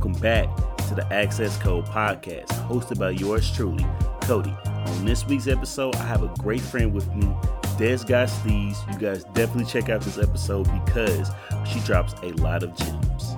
welcome back to the Access Code podcast, hosted by yours truly, Cody. On this week's episode, I have a great friend with me, Des Got. You guys definitely check out this episode because she drops a lot of gems.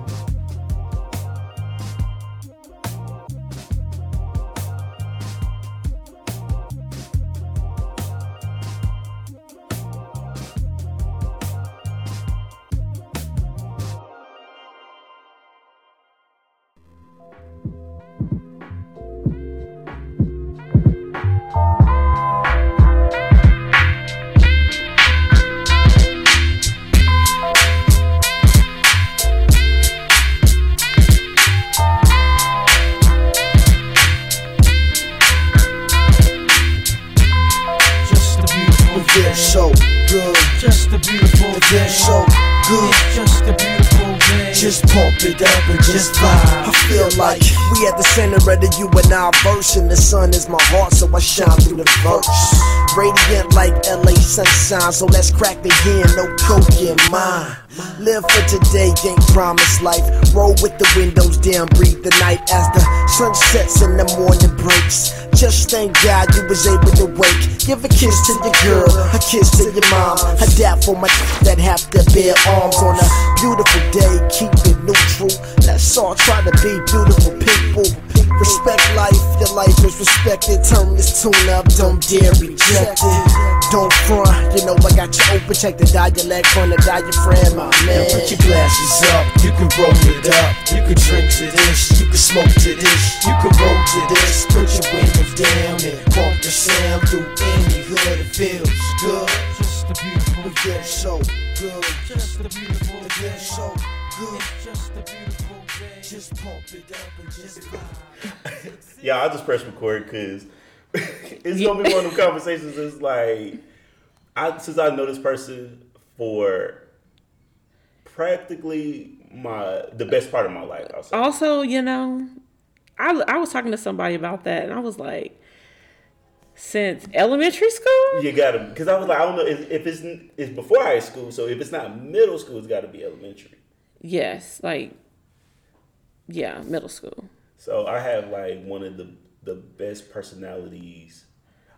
Sun is my heart, so I shine through the verse. Radiant like LA sunshine, so let's crack the hen, no coke in mine. Live for today, ain't promised life. Roll with the windows down, breathe the night as the sun sets and the morning breaks. Just thank God you was able to wake. Give a kiss to your girl, a kiss to your mom, a dap for my that have to bear arms on a beautiful day. Keep it neutral. Let's all try to be beautiful people. Respect life, your life is respected. Turn this tune up, don't dare reject it. Don't front, you know I got you open. Check the dialect from the diaphragm, my man. Put your glasses up, you can roll it up. You can drink to this, you can smoke to this, you can roll to this. Put your windows down and walk the sound through any hood. It feels good. Just a beautiful It feels so good. Just a beautiful It feels so good. Just a beautiful day. Just pump it up and just vibe. Yeah, I just press record because it's gonna be one of them conversations. It's like, I since I know this person for practically my the best part of my life. I'll say. also, you know, I, I was talking to somebody about that, and I was like, since elementary school, You gotta because I was like, I don't know if, if it's it's before high school. So if it's not middle school, it's got to be elementary. yes, like, yeah, middle school. So I have like one of the the best personalities.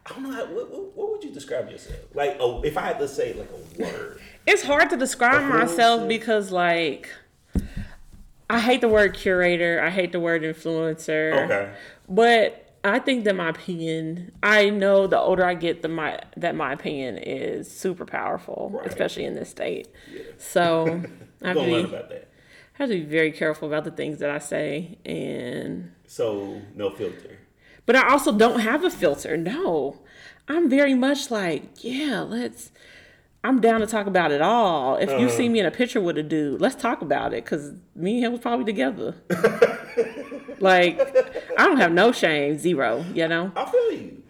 I don't know how. What, what, what would you describe yourself? Like, oh, if I had to say like a word. It's hard to describe myself because, like, I hate the word curator. I hate the word influencer. Okay. But I think that my opinion, I know the older I get, the my that my opinion is super powerful, Right. especially in this state. So I Gonna learn about that. I have to be very careful about the things that I say, and So no filter. but I also don't have a filter. No, I'm very much like, yeah, let's. I'm down to talk about it all. If you uh-huh. see me in a picture with a dude, let's talk about it because me and him was probably together. like, I don't have no shame, zero. You know? I feel you.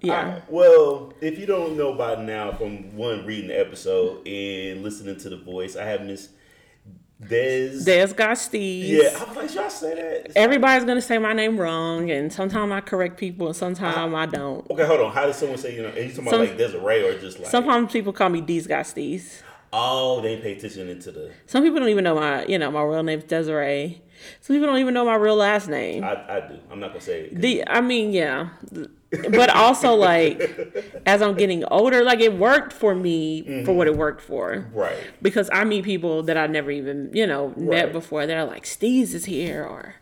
Yeah. Alright, Well, if you don't know by now from one reading the episode and listening to the voice, I have Miss Des. Des got Steez. Yeah, I was like, should I say that? Everybody's gonna say my name wrong, and sometimes I correct people, and sometimes I don't. Okay, hold on. How does someone say you know? Are you talking about Some- like Desiree or just like? Sometimes people call me got Steez. Oh, they pay attention into the. Some people don't even know my, you know, my real name's Desiree. Some people don't even know my real last name. I, I do. I'm not gonna say it. The, I mean, yeah, but also like as I'm getting older, like it worked for me for what it worked for. Right. Because I meet people that I never even, you know, met Right. before. They're like, Steez is here, or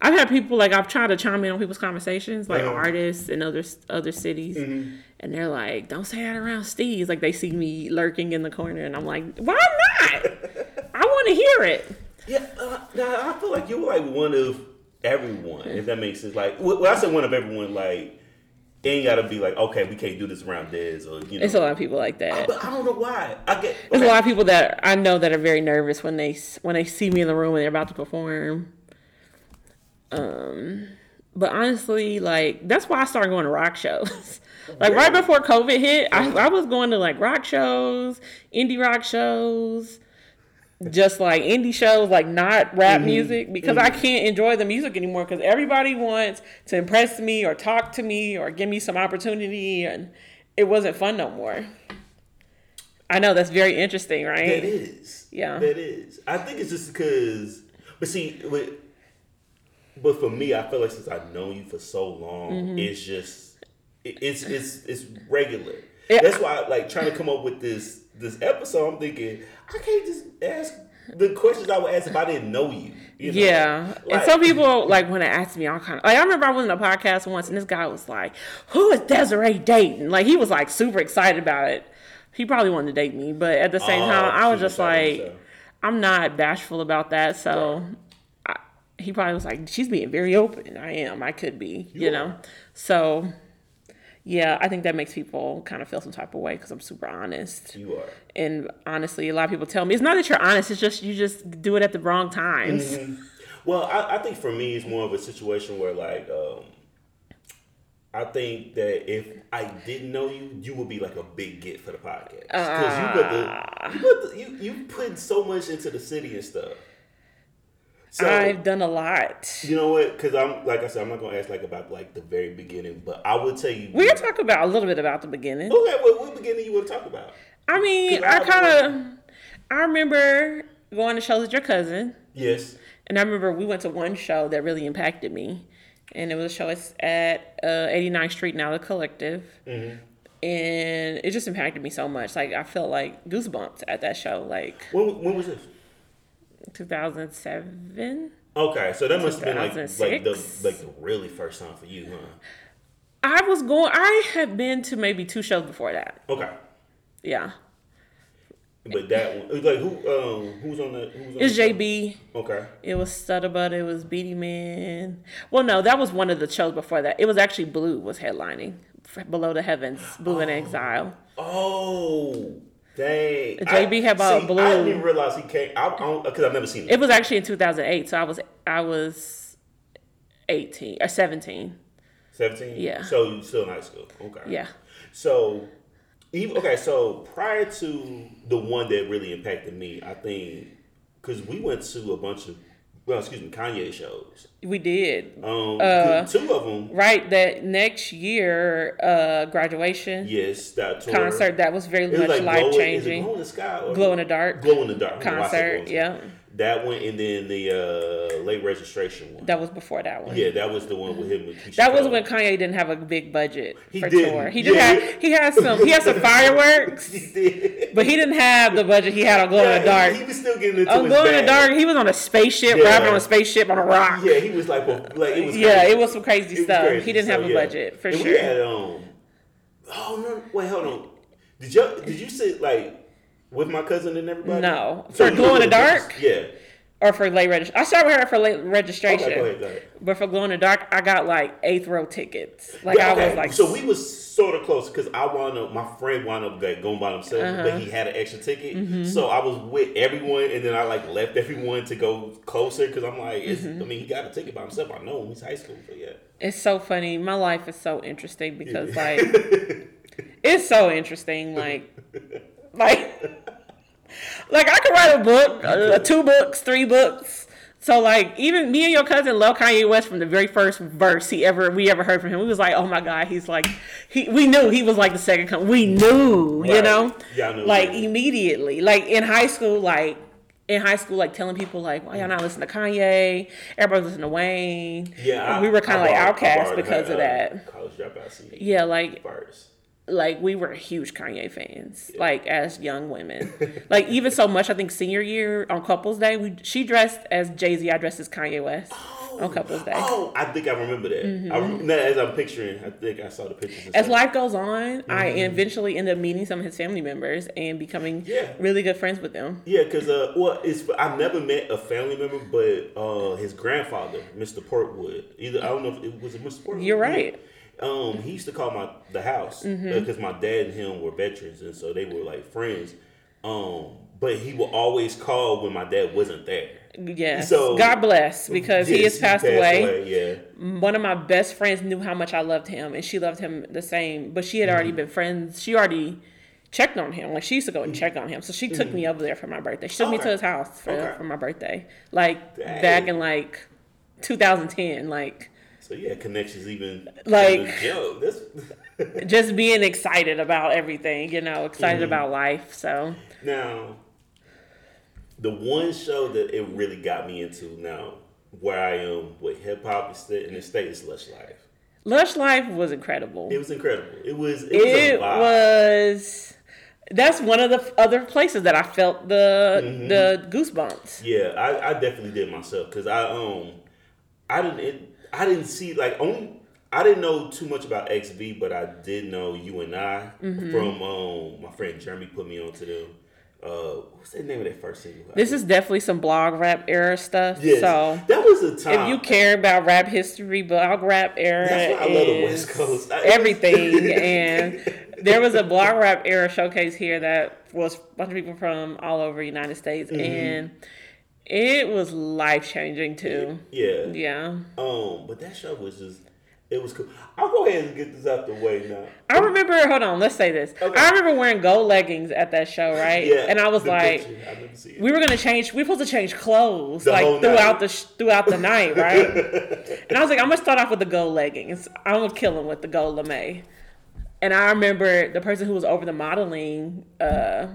I've had people like I've tried to chime in on people's conversations, like Uh-huh. artists in other other cities, Mm-hmm. and they're like, "Don't say that around Steez." Like they see me lurking in the corner, and I'm like, "Why not? I want to hear it." Yeah, uh, I feel like you were like one of everyone, if that makes sense. Like, when I say one of everyone, like, it ain't gotta be like, okay, we can't do this around Dez or you know. It's a lot of people like that. But I don't know why. I get. There's a lot of people that I know that are very nervous when they when they see me in the room and they're about to perform. Um, but honestly, like that's why I started going to rock shows. like right before COVID hit, I, I was going to like rock shows, indie rock shows, just like indie shows, like not rap music, because I can't enjoy the music anymore. Because everybody wants to impress me or talk to me or give me some opportunity, and it wasn't fun no more. I know that's very interesting, right? That is. Yeah. That is. I think it's just because, but see, with, but for me, I feel like since I've known you for so long, Mm-hmm. it's just it- it's it's it's regular. Yeah. That's why, I, like, trying to come up with this this episode, I'm thinking I can't just ask the questions I would ask if I didn't know you. you know? Yeah, and some people like when they ask me all kind of like I remember I was in a podcast once and this guy was like, "Who is Desiree dating?" Like he was like super excited about it. He probably wanted to date me, but at the same Oh, time, I was just like, himself. I'm not bashful about that. So I, he probably was like, "She's being very open." I am. I could be. You, You know. So yeah, I think that makes people kind of feel some type of way because I'm super honest. You are. And honestly, a lot of people tell me it's not that you're honest; it's just you just do it at the wrong times. Mm-hmm. Well, I, I think for me, it's more of a situation where, like, um, I think that if I didn't know you, you would be like a big get for the podcast because you put the, you put the, you you put so much into the city and stuff. So I've done a lot. you know what? Because I'm like I said, I'm not gonna ask like about like the very beginning, but I will tell you. We can talk about a little bit about the beginning. Okay, what, what beginning you want to talk about? I mean, I I kind of, I remember going to shows with your cousin, Yes. and I remember we went to one show that really impacted me, and it was a show at uh, 89th Street now, the Collective, Mm-hmm. and it just impacted me so much. Like I felt like goosebumps at that show, like When when was this? 2007. Okay, so that must have been like like the like the really first time for you, huh? I was going. I had been to maybe two shows before that. Okay. Yeah, But that one, like who, um, who's on the? Who's on it's the? JB. Okay. It was Stutterbutt. It was Beatty Man. Well, no, that was one of the shows before that. It was actually Blu was headlining. Below the Heavens, Blu in Exile. Oh, dang. JB had bought see, Blu. I didn't even realize he came. I because I've never seen it. It was actually in 2008, so I was I was 18 or 17. Seventeen. Yeah. So you still in high school? Okay. Yeah. So, even okay. So prior to the one that really impacted me, I think because we went to a bunch of well, excuse me, Kanye shows. We did. Um, Uh, two of them. Right, that next year, uh, graduation Yes, that tour. concert that was very It much life glow, is it changing. glow in the sky Glow in the dark Glow in the dark. I don't know why I said glow in concert. Yeah. That one, and then the uh, late registration one. that was before that one. yeah, that was the one with him Keisha That was Cole. when Kanye didn't have a big budget He for didn't. tour. He did Yeah. have he had some he had some fireworks, he did. but he didn't have the budget he had on Glow in the Dark. He, he was still getting into On Glow in the. Dark, he was on a spaceship, Yeah. rapping on a spaceship on a rock. Yeah, he was like, well, like it was. Yeah, crazy. it was some crazy was stuff. crazy. He didn't have a yeah. budget for And sure. We had um. Oh no! Wait, hold on. Did you did you sit like with my cousin and everybody? No. So For Glow in the Dark? Yeah. or for late registration. I started with her for late registration. Okay, go ahead, go ahead. But for Glow in the Dark, I got like eighth row tickets. Like I was like, so we was sort of close because I wound up, my friend wound up going by himself, Uh-huh. but he had an extra ticket. Mm-hmm. So I was with everyone, and then I like left everyone to go closer because I'm like, it's, Mm-hmm. I mean, he got a ticket by himself. I know him. He's high school, so yeah. it's so funny. My life is so interesting because like it's so interesting. Like like like I could write a book, uh, two books, three books. So like even me and your cousin love Kanye West from the very first verse he ever we ever heard from him. We was like, oh my god, he's like he we knew he was like the second come. We knew, you know, Yeah, like immediately. Like in high school, like in high school, like telling people like, why y'all not listening to Kanye? Everybody listen to Wayne. Yeah, And we were kind of like outcasts because of that. College dropout CD. Yeah, like First. Like we were huge Kanye fans, like as young women. like even so much, I think senior year on Couples Day, we she dressed as Jay Z, I dressed as Kanye West on Couples Day. Oh, I think I remember that. I rem- now, as I'm picturing, I think I saw the pictures. Mm-hmm. As life goes on, I eventually end up meeting some of his family members and becoming Yeah. really good friends with them. Yeah, because uh, well, it's I never met a family member, but uh, his grandfather, Mr. Portwood. Either I don't know if it was Mr. Portwood. You're right. Yeah. Um, he used to call my the house Mm-hmm. because my dad and him were veterans, and so they were like friends. Um, but he would always call when my dad wasn't there. Yes. So- God bless because he has passed, away. Yeah. One of my best friends knew how much I loved him, and she loved him the same. But she had already Mm-hmm. been friends. She already checked on him. Like she used to go and check on him. So she took me over there for my birthday. She took me Mm-hmm. To his house for, Okay. for my birthday, like Dang. back in like 2010. Like So yeah, connections even Like-. Just being excited about everything. You know, excited Mm-hmm. about life. So Now, the one show that it really got me into now where I am with hip hop is in the state is Lush Life. Lush Life was incredible. It was incredible. It was it was it a vibe. was that's one of the other places that I felt the Mm-hmm. the goosebumps. Yeah, I, I definitely did myself because I um I didn't it, I didn't see like only I didn't know too much about XV, but I did know you and I Mm-hmm. from um my friend Jeremy put me onto them. Uh, what's the name of that first single? This is definitely some blog rap era stuff. yes, So that was a time. if you care about rap history, blog rap era That's why I love the West Coast. I- everything. and there was a blog rap era showcase here that was a bunch of people from all over the United States, Mm-hmm. and it was life changing too. yeah, Yeah. Um, but that show was just it was cool. I'll go ahead and get this out the way now. I remember. Hold on. Let's say this. Okay. I remember wearing gold leggings at that show, right? Yeah, and I was like, I didn't see it. we were gonna change. We were supposed to change clothes The like throughout night. the throughout the night, right? and I was like, I'm gonna start off with the gold leggings. I'm gonna kill him with the gold lame. And I remember the person who was over the modeling. uh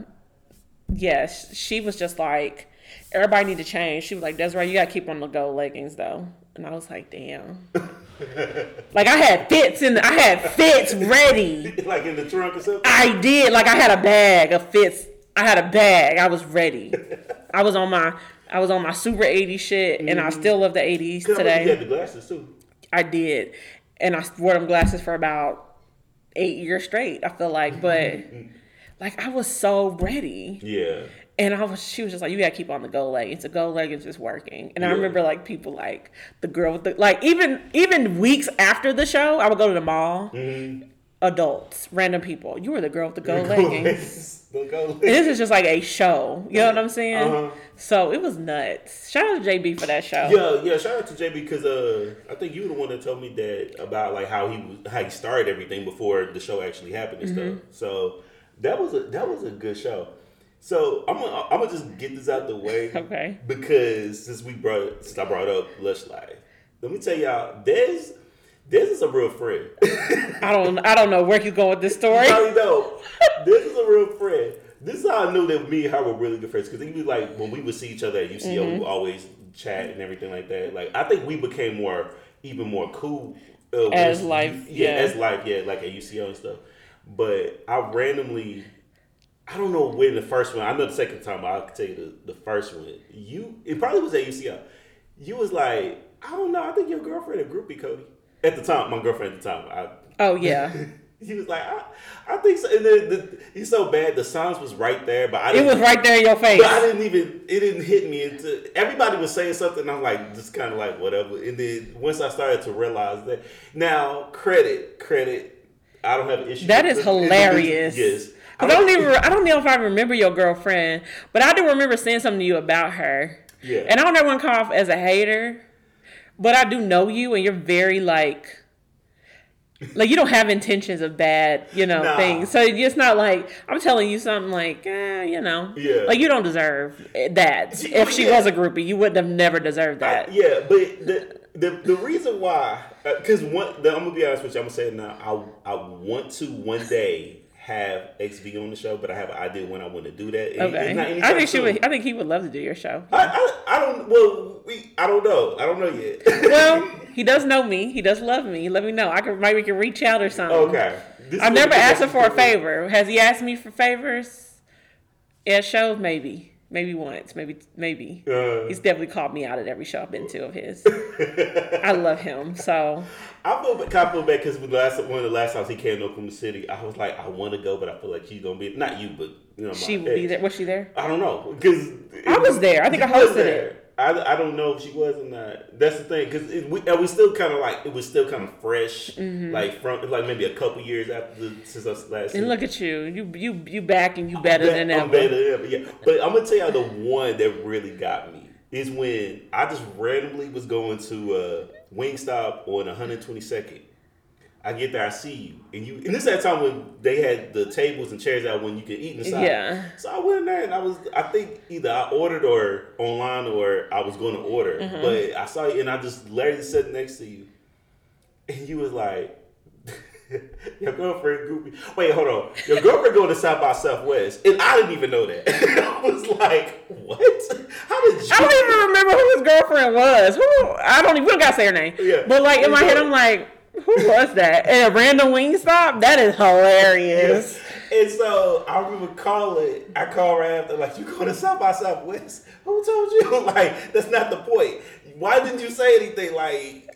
Yes, she was just like, everybody need to change. She was like, Desiree, you gotta keep on the gold leggings though. And I was like, damn. like I had fits in. The, I had fits ready. like in the trunk or something. I did. Like I had a bag of fits. I had a bag. I was ready. I was on my I was on my super 80s shit and I still love the 80s 'Cause I remember You had today. the glasses too. I did. And I wore them glasses for about 8 years straight, I feel like, but like I was so ready. Yeah. And I was she was just like, You gotta keep on the gold leggings. The gold It's just working. And I remember like people like the girl with the like even even weeks after the show, I would go to the mall. Mm-hmm. Adults, random people. You were the girl with the gold leggings. The gold this is just like a show. You know what I'm saying? Uh-huh. So it was nuts. Shout out to JB for that show. Yeah, yeah. Shout out to JB because uh, I think you were the one that told me that about like how he was how he started everything before the show actually happened and Mm-hmm. stuff. So that was a that was a good show. So I'm gonna I'm gonna just get this out the way. Okay. Because since we brought since I brought up Lush Life, let me tell y'all, Des Des is a real friend. I don't I don't know where you going with this story. I know. This is a real friend. This is how I knew that me and her were really good friends. Because even like when we would see each other at UCO, Mm-hmm. we would always chat and everything like that. Like I think we became more, even more cool uh, As life, yeah, yeah. as life, yeah, like at UCO and stuff. But I randomly, I don't know when the first one. I know the second time. But I'll tell you the, the first one. You, it probably was at UCO. You was like, I don't know. I think your girlfriend a groupie, Cody. At the time, my girlfriend at the time. I, Oh yeah. he was like, I, I think so. And then the, he's so bad. The signs was right there, but I It didn't, was right there in your face. But I didn't even. It didn't hit me. Until, everybody was saying something. I'm like, just kind of like whatever. And then once I started to realize that, now credit, credit. I don't have an issue. That is hilarious. Yes. I don't even I don't know if I remember your girlfriend, but I do remember saying something to you about her. Yeah. And I don't ever want to come off as a hater, but I do know you and you're very like like you don't have intentions of bad, you know, Nah. things. So it's not like I'm telling you something like, eh, you know, Yeah. like you don't deserve that. Yeah, If she yeah. was a groupie, you wouldn't have never deserved that. Yeah, but the the, the reason why, because one, the, I'm gonna be honest with you. I'm gonna say it now. I I want to one day have XV on the show, but I have an idea when I want to do that. Okay, I think she soon. would. I think he would love to do your show. I, I, I don't. Well, we. I don't know. I don't know yet. well, he does know me. He does love me. Let me know. I can maybe we can reach out or something. okay. This I've never asked him for a favor. Has he asked me for favors? At shows, maybe, maybe once, maybe, maybe. Uh. He's definitely called me out at every show I've been to of his. I love him so. I feel bad. I feel bad because last one of the last times he came to Oklahoma City, I was like, I want to go, but I feel like she's gonna be not you, but you know, my She would be there. Was she there? I don't know because I was there. I think I hosted it. I, I don't know if she was or not. That's the thing because it, we, was still kind of like it was still kind of fresh, like from like maybe a couple years after the, since us last. Mm-hmm. And look at you. You you you back and you better Bet- than I'm better than ever. Yeah, but I'm gonna tell y'all the one that really got me is when I just randomly was going to uh, Wingstop on 122nd. I get there, I see you, and you. And this is that time when they had the tables and chairs out when you could eat inside. Yeah. So I went in there and I was. I think either I ordered or online or I was going to order, Mm-hmm. but I saw you and I just literally sat next to you, and you was like. Your girlfriend groupie. Wait, hold on. Your girlfriend going to South by Southwest, and I didn't even know that. I was like, what? How did you? I don't even remember who his girlfriend was. Who I don't even we don't gotta say her name. Yeah. But like in my head, I'm like, who was that? At a random wing stop? That is hilarious. And so I remember calling. I called right after, like, you going to South by Southwest? Who told you? Like, that's not the point. Why didn't you say anything? Like,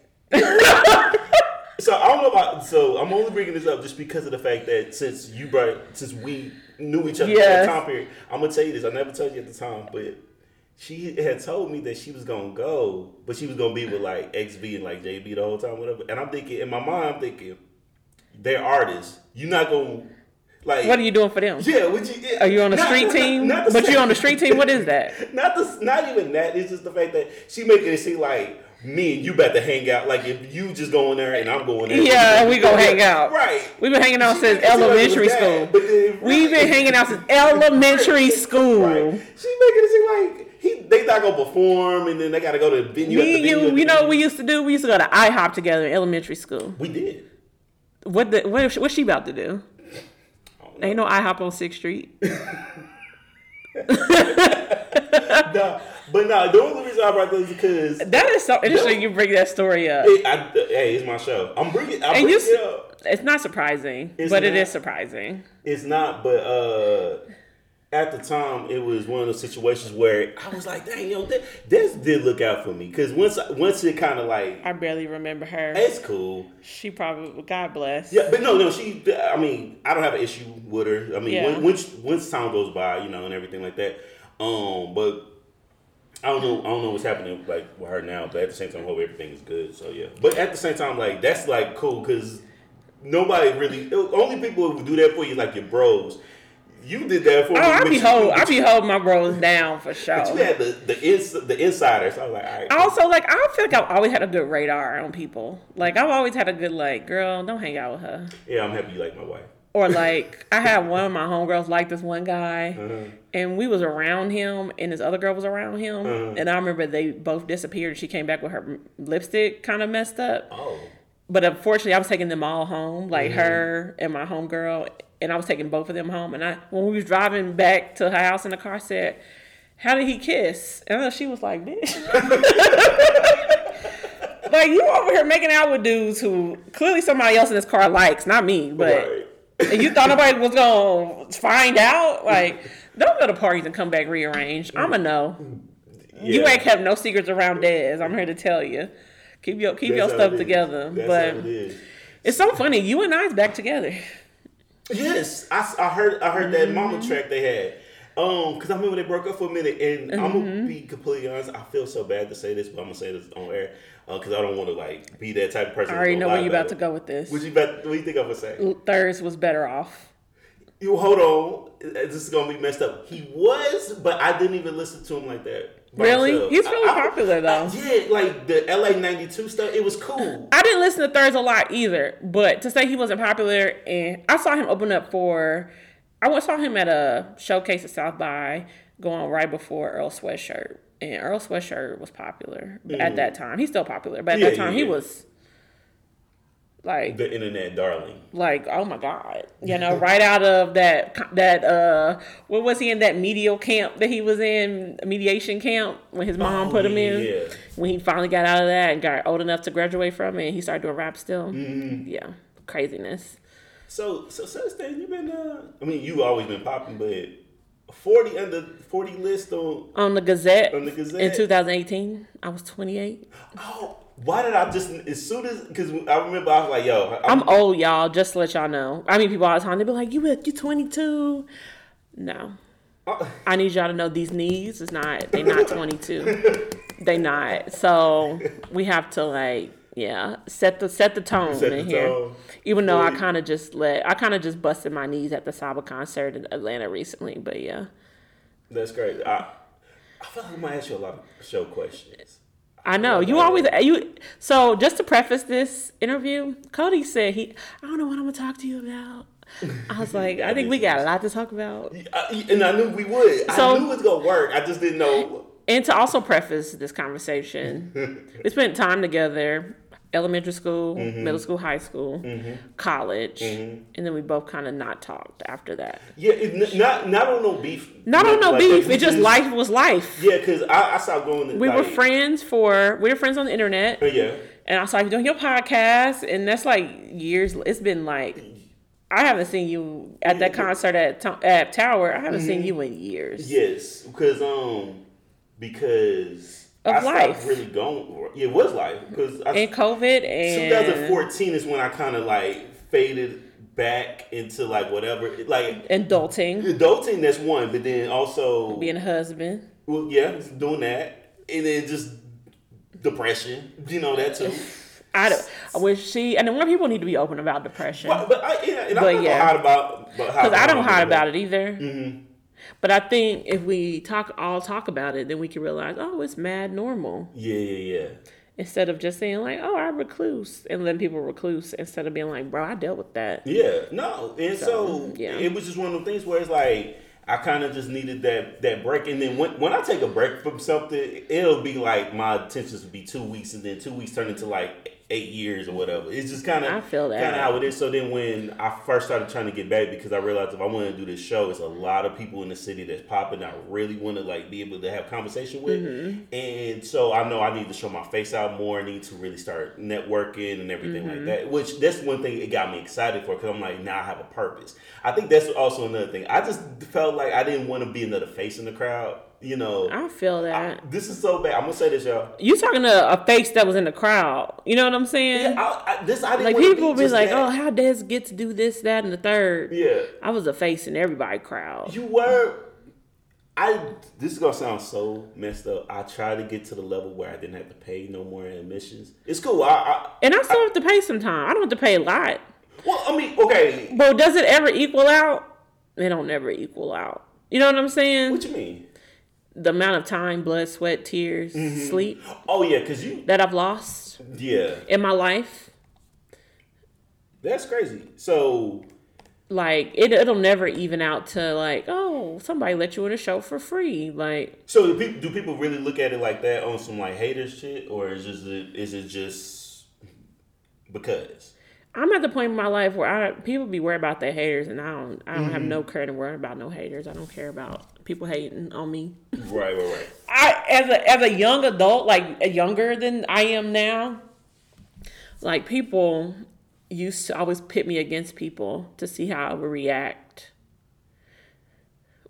so I don't know about. So I'm only bringing this up just because of the fact that since you brought, since we knew each other for Yes. that time period, I'm gonna tell you this. I never told you at the time, but she had told me that she was gonna go, but she was gonna be with like XV and like JB the whole time, whatever. And I'm thinking in my mind, I'm thinking they're artists. You're not gonna like. What are you doing for them? Yeah, would you? Yeah. Are you on the Not- street not- team? not the but you same- on the street team? What is that? Not the, not even that. It's just the fact that she making it seem like me and you about to hang out. Like if you just go in there and I'm going there. Yeah, we gonna hang out. Right. We've been hanging out She since it like elementary school. but then- We've been hanging out since elementary school. Right. She making it seem like he they not gonna perform and then they gotta go to the venue. Me at the venue you, you know what we used to do? We used to go to IHOP together in elementary school. we did. What the what what's she about to do? I don't know. Ain't no IHOP on Sixth Street. Nah, but no, the only reason I brought this is because That is so interesting. You bring that story up. it, I, hey, it's my show. I'm bringing. I bring you, it up. it's not surprising, It's but it not. is surprising. It's not, but uh at the time it was one of those situations where I was like, dang, yo, this, this did look out for me. Cause once once it kinda like I barely remember her. it's cool. She probably, God bless. Yeah, but no, no, she I mean, I don't have an issue with her. I mean, Yeah. once once time goes by, you know, and everything like that. Um, but I don't know. I don't know what's happening like with her now. But at the same time, I hope everything is good. So yeah. But at the same time, like that's like cool because nobody really. Only people who do that for you like your bros. You did that for Oh, me. I be hold, I be holding my bros down for sure. But you had the the ins, the insiders. I was like, all right. Also, like I feel like I've always had a good radar on people. Like I've always had a good like, girl, don't hang out with her. yeah, I'm happy you like my wife. Or like I had one of my homegirls like this one guy, Uh-huh. and we was around him, and this other girl was around him, Uh-huh. and I remember they both disappeared. She came back with her lipstick kind of messed up, Oh, but unfortunately, I was taking them all home, like Mm-hmm. her and my homegirl, and I was taking both of them home. And I, when we was driving back to her house in the car, I said, "How did he kiss?" And she was like, "Bitch." Like you over here making out with dudes who clearly somebody else in this car likes, not me, but Right. and you thought nobody was gonna find out? Like, don't go to parties and come back rearranged. I'ma know. You ain't kept no secrets around Dez. I'm here to tell you. Keep your keep That's your stuff together. But it it's so funny. U-N-I's back together. Yes, I, I heard I heard that mama Mm-hmm. track they had. Um, because I remember they broke up for a minute, and I'm Mm-hmm. gonna be completely honest. I feel so bad to say this, but I'm gonna say this on air because I don't want to like be that type of person. I already know where you're about it. to go with this. What you about? What you think I'm gonna say? Thurz was better off. You hold on. This is gonna be messed up. He was, but I didn't even listen to him like that. Really? myself. He's really I- I- popular, though. yeah, like the LA '92 stuff. It was cool. I didn't listen to Thurz a lot either, but to say he wasn't popular, and I saw him open up for, I saw him at a showcase at South by going right before Earl Sweatshirt, and Earl Sweatshirt was popular at that time. He's still popular, but at Mm. Yeah, that time yeah, he yeah. was like The internet darling. like oh my god you know right out of that that uh what was he in that medial camp that he was in mediation camp when his mom Oh, put him in yeah. when he finally got out of that and got old enough to graduate from it he started doing rap still Mm-hmm. yeah craziness So, so since then you've been. Uh, I mean, you've always been popping, but forty under forty list on. on the gazette, On the Gazette. in 2018 i was 28 Oh, why did I just as soon as because I remember I was like, yo, i'm old y'all just to let y'all know i mean people all the time they be like you you're 22 no Uh, I need y'all to know these knees is not they not 22. they not. So we have to like yeah, set the set the tone Set in the here. tone. Even though I kind of just let I kind of just busted my knees at the Saba concert in Atlanta recently, but yeah. that's great. I I feel like I'm gonna ask you a lot of show questions. I know you always you. So just to preface this interview, Cody said he. I don't know what I'm gonna talk to you about. I was like, I think we got a lot to talk about. And I knew we would. So- I knew it was gonna work. I just didn't know. And to also preface this conversation, we spent time together. Elementary school, Mm-hmm. middle school, high school, college, Mm-hmm. and then we both kind of not talked after that. Yeah, it, n- not not on no beef. Not on no Like, beef. we It just life was life. Yeah, because I, I stopped going. To, We were friends for we were friends on the internet, uh, Yeah, and I saw you doing your podcast, and that's like years. It's been like I haven't seen you at that concert at at Tower. I haven't Mm-hmm. seen you in years. yes, because um, because Of I life. really going. Yeah, it was life because in COVID and 2014 is when I kind of like faded back into like whatever, like adulting, adulting. That's one, but then also being a husband. well, yeah, doing that, and then just depression. You know that too. I don't. I wish she and more people need to be open about depression. But, but I, yeah, and But I'm not yeah. hide about, Because I don't hide about it either. Mm-hmm. But I think if we talk, all talk about it, then we can realize, oh, it's mad normal. Yeah, yeah, yeah. Instead of just saying like, oh, I recluse, and letting people recluse, instead of being like, bro, I dealt with that. Yeah, no, and so, So, yeah. it was just one of those things where it's like I kind of just needed that that break, and then when when I take a break from something, it'll be like my intentions would be two weeks, and then two weeks turn into like eight years or whatever. It's just kind of I feel that. kind of how it is. So then when I first started trying to get back, because I realized if I want to do this show, it's a lot of people in the city that's popping. I really want to like be able to have conversation with, Mm-hmm. and so I know I need to show my face out more. I need to really start networking and everything Mm-hmm. like that. Which that's one thing it got me excited for because I'm like now I have a purpose. I think that's also another thing. I just felt like I didn't want to be another face in the crowd. You know, I feel that. this is so bad. I'm gonna say this, y'all. you talking to a face that was in the crowd. You know what I'm saying? I, I, this I didn't like people be just like, that. oh, how does get to do this, that, and the third. yeah. I was a face in everybody crowd. You were. I. This is gonna sound so messed up. I tried to get to the level where I didn't have to pay no more admissions. It's cool. I. I And I still have to pay sometime. I don't have to pay a lot. well, I mean, okay. But does it ever equal out? It don't never equal out. You know what I'm saying? What you mean? The amount of time, blood, sweat, tears, Mm-hmm. sleep Oh yeah, cause you. that I've lost Yeah, in my life. that's crazy. So Like it, it'll never even out to like, oh, somebody let you in a show for free. Like So do people, do people really look at it like that on some like haters shit, or is just is it just because? I'm at the point in my life where I people be worried about their haters, and I don't. I don't have no care to worry about no haters. I don't care about people hating on me. Right, right, right. I as a as a young adult, like younger than I am now, like people used to always pit me against people to see how I would react.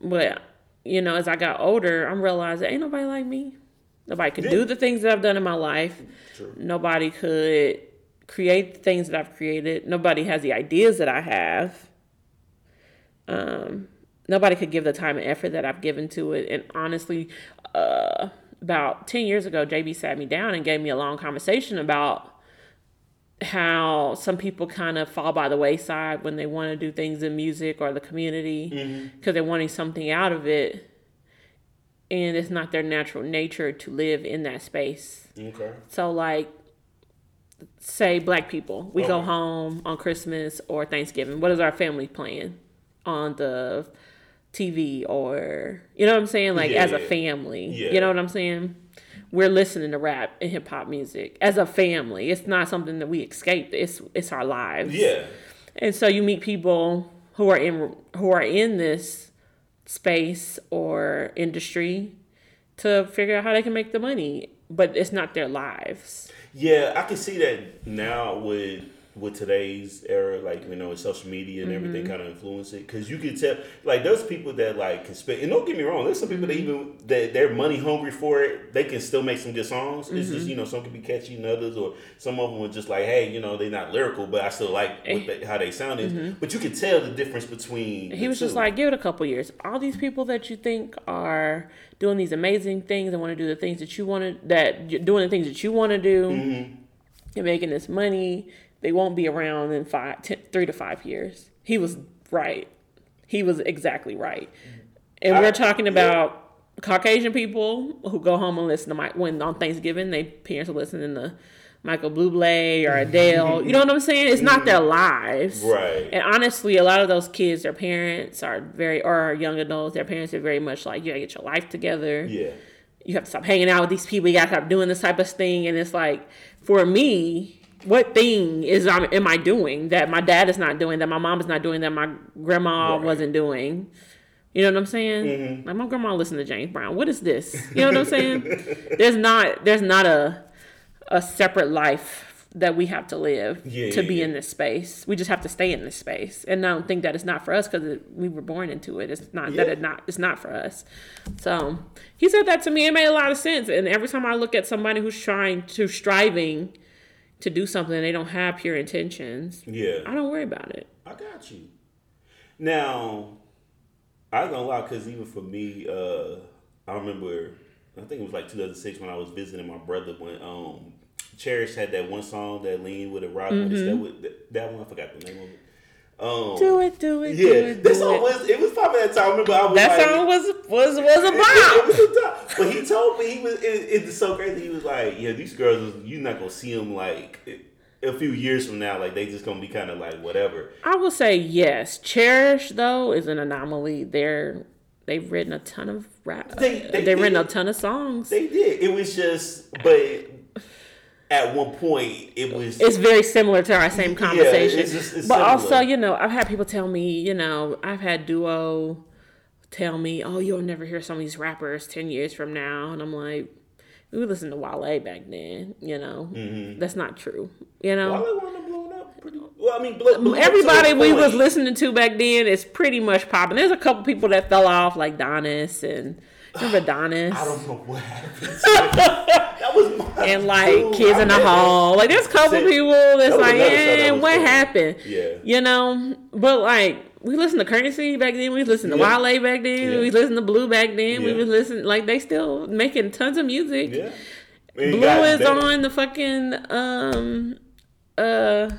But you know, as I got older, I'm realizing ain't nobody like me. Nobody could do the things that I've done in my life. True. Nobody could create the things that I've created. Nobody has the ideas that I have. Um, nobody could give the time and effort that I've given to it. And honestly, uh, about 10 years ago, JB sat me down and gave me a long conversation about how some people kind of fall by the wayside when they want to do things in music or the community because they're wanting something out of it. And it's not their natural nature to live in that space. Okay. So like say black people, we go home on Christmas or Thanksgiving. What is our family playing on the TV or you know what I'm saying? Like as a family. Yeah. You know what I'm saying? We're listening to rap and hip hop music as a family. It's not something that we escape. It's it's our lives. Yeah. And so you meet people who are in who are in this space or industry to figure out how they can make the money, but it's not their lives. Yeah, I can see that now with with today's era, like you know, with social media and Mm-hmm. everything kind of influence it. Because you can tell, like, there's people that like can spend. And don't get me wrong, there's some people that even that they're money hungry for it. They can still make some good songs. It's Mm-hmm. just you know, some can be catchy and others, or some of them are just like, hey, you know, they're not lyrical, but I still like what they, how they sound is. But you can tell the difference between. Mm-hmm. He was just like, give it a couple years. All these people that you think are doing these amazing things and want to do the things that you want to, that you're doing the things that you want to do Mm-hmm. and making this money, they won't be around in five, ten, three to five years. He was right. He was exactly right. And I- we're talking yeah. about Caucasian people who go home and listen to my when on Thanksgiving, they parents are listening to Michael Bublé or Adele. you know what I'm saying? It's not their lives. Right. And honestly, a lot of those kids, their parents are very, or young adults, their parents are very much like, you gotta get your life together. yeah. You have to stop hanging out with these people. You gotta stop doing this type of thing. And it's like, for me, what thing is I am I doing that my dad is not doing, that my mom is not doing, that my grandma Right. wasn't doing. You know what I'm saying? Mm-hmm. Like my grandma listened to James Brown. What is this? You know what I'm saying? there's not there's not a a separate life that we have to live Yeah, to yeah, be yeah. in this space. We just have to stay in this space, and I don't think that it's not for us because we were born into it. It's not that it not it's not for us. So he said that to me. It made a lot of sense. And every time I look at somebody who's trying to striving to do something, and they don't have pure intentions. Yeah. I don't worry about it. I got you. Now, I don't lie because even for me, uh, I remember I think it was like 2006 when I was visiting my brother when um, Cherish had that one song that lean with a rock. That, that, that one? I forgot the name of it. Um, Do it, do it, Yeah, do it. that do song it. was it was probably that time. I remember I was that like, song was was was a it, bop. was a top. But he told me he was. It, it's so crazy. He was like, "Yeah, these girls, you're not gonna see them like a few years from now. Like they just gonna be kind of like whatever." I will say yes. Cherish though is an anomaly. They're they've written a ton of rap. They- They, they have written a ton of songs. They did. It was just, but at one point, it was. it's very similar to our same conversation. yeah, it's just- it's but similar. also, you know, I've had people tell me, you know, I've had duo tell me, "Oh, you'll never hear some of these rappers ten years from now," and I'm like, "We listened to Wale back then, you know. Mm-hmm. That's not true, you know." Wale up blowing up pretty. Well, I mean, blew Everybody we was listening to back then is pretty much popping. There's a couple people that fell off, like Donnis and remember Donnis. I don't know what happened. to it. that was my and like dude. kids I in the hall. Like there's a couple people that's That like, another show that eh, what cool. happened? Yeah. You know, but like we listened to Curren$y back then. We listened to Yeah. Wale back then. Yeah. We listened to Blu back then. We was listening like they still making tons of music. Yeah. And Blu is better. on the fucking um uh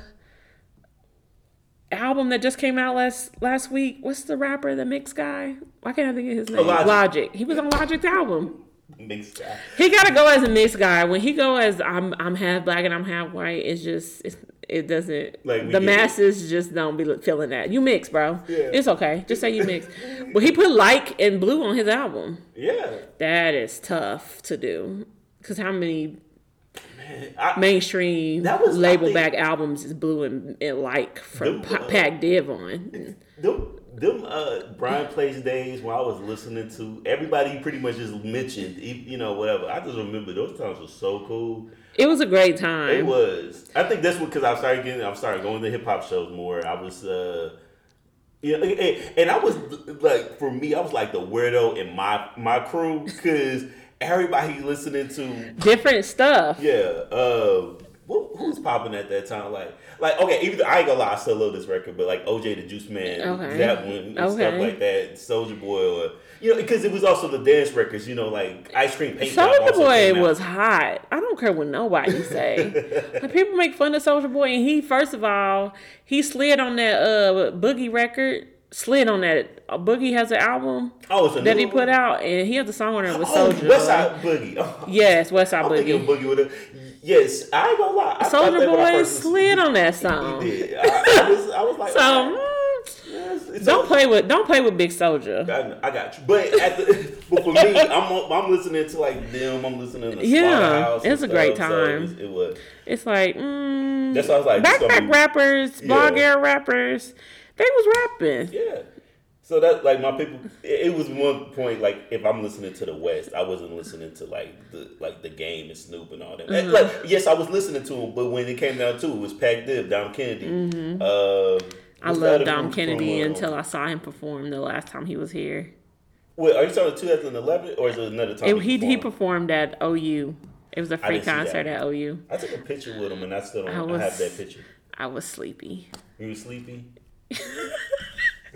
album that just came out last last week. What's the rapper, the mix guy? Why can't I think of his name? Logic. He was on Logic's album. Mixed guy. He gotta go as a mixed guy. When he go as I'm I'm half black and I'm half white, it's just it's, it doesn't. Like, the get it. masses just don't be feeling that. You mix, bro. Yeah. It's okay. Just say you mix. but he put like and Blu on his album. Yeah. That is tough to do. Cause how many I, mainstream That was- label think- back albums is Blu and, and like from Them, Pa- uh, Pac Div on? them, them uh, Brian Place days when I was listening to everybody pretty much just mentioned, you know, whatever. I just remember those times were so cool. It was a great time. It was. I think that's what because I started getting. I started going to hip hop shows more. I was. uh yeah, and, and I was like, for me, I was like the weirdo in my my crew because everybody listening to Different stuff. yeah. Uh, who, who's popping at that time? Like, like okay, even though I ain't gonna lie, I still love this record, but like OJ the Juice Man, Okay. that one, and stuff like that, Soulja Boy, or you know, because it was also the dance records, you know, like Ice Cream Paint Soulja Boy was hot. I don't care what nobody say. like people make fun of Soulja Boy, and he first of all he slid on that uh Boogie record. Slid on that. Uh, Boogie has an album Oh, it's a that he put one? out, and he has a song on it with Oh, Soldier. West Boy. Side Boogie. Oh, Yes, West Side I'm Boogie. Boogie with a yes. I ain't gonna lie. Soulja Boy slid on that song. He did. I, I was, I was like, So right, mm, it's don't play with don't play with Big Soldier. I, I got you, but at the but for me, I'm I'm listening to like them. I'm listening to Yeah, it's a great stuff, so time. it was, it was It's like mm, That's why I was like, backpack rappers, blog Yeah. era rappers. They was rapping. yeah. So that like my people, it, was one point like if I'm listening to the West, I wasn't listening to like the like the game and Snoop and all that. Mm-hmm. Like yes, I was listening to them, but when it came down to it, it was Pac Div, Dom Kennedy. Mm-hmm. Uh, I love Dom Kennedy uh, until I saw him perform the last time he was here. Wait, are you talking 2011 or is it another time? It, he he performed? performed at OU. It was a free didn't see that. concert at OU. I took a picture with him and I still don't. I I, have that picture. I was sleepy. You were sleepy.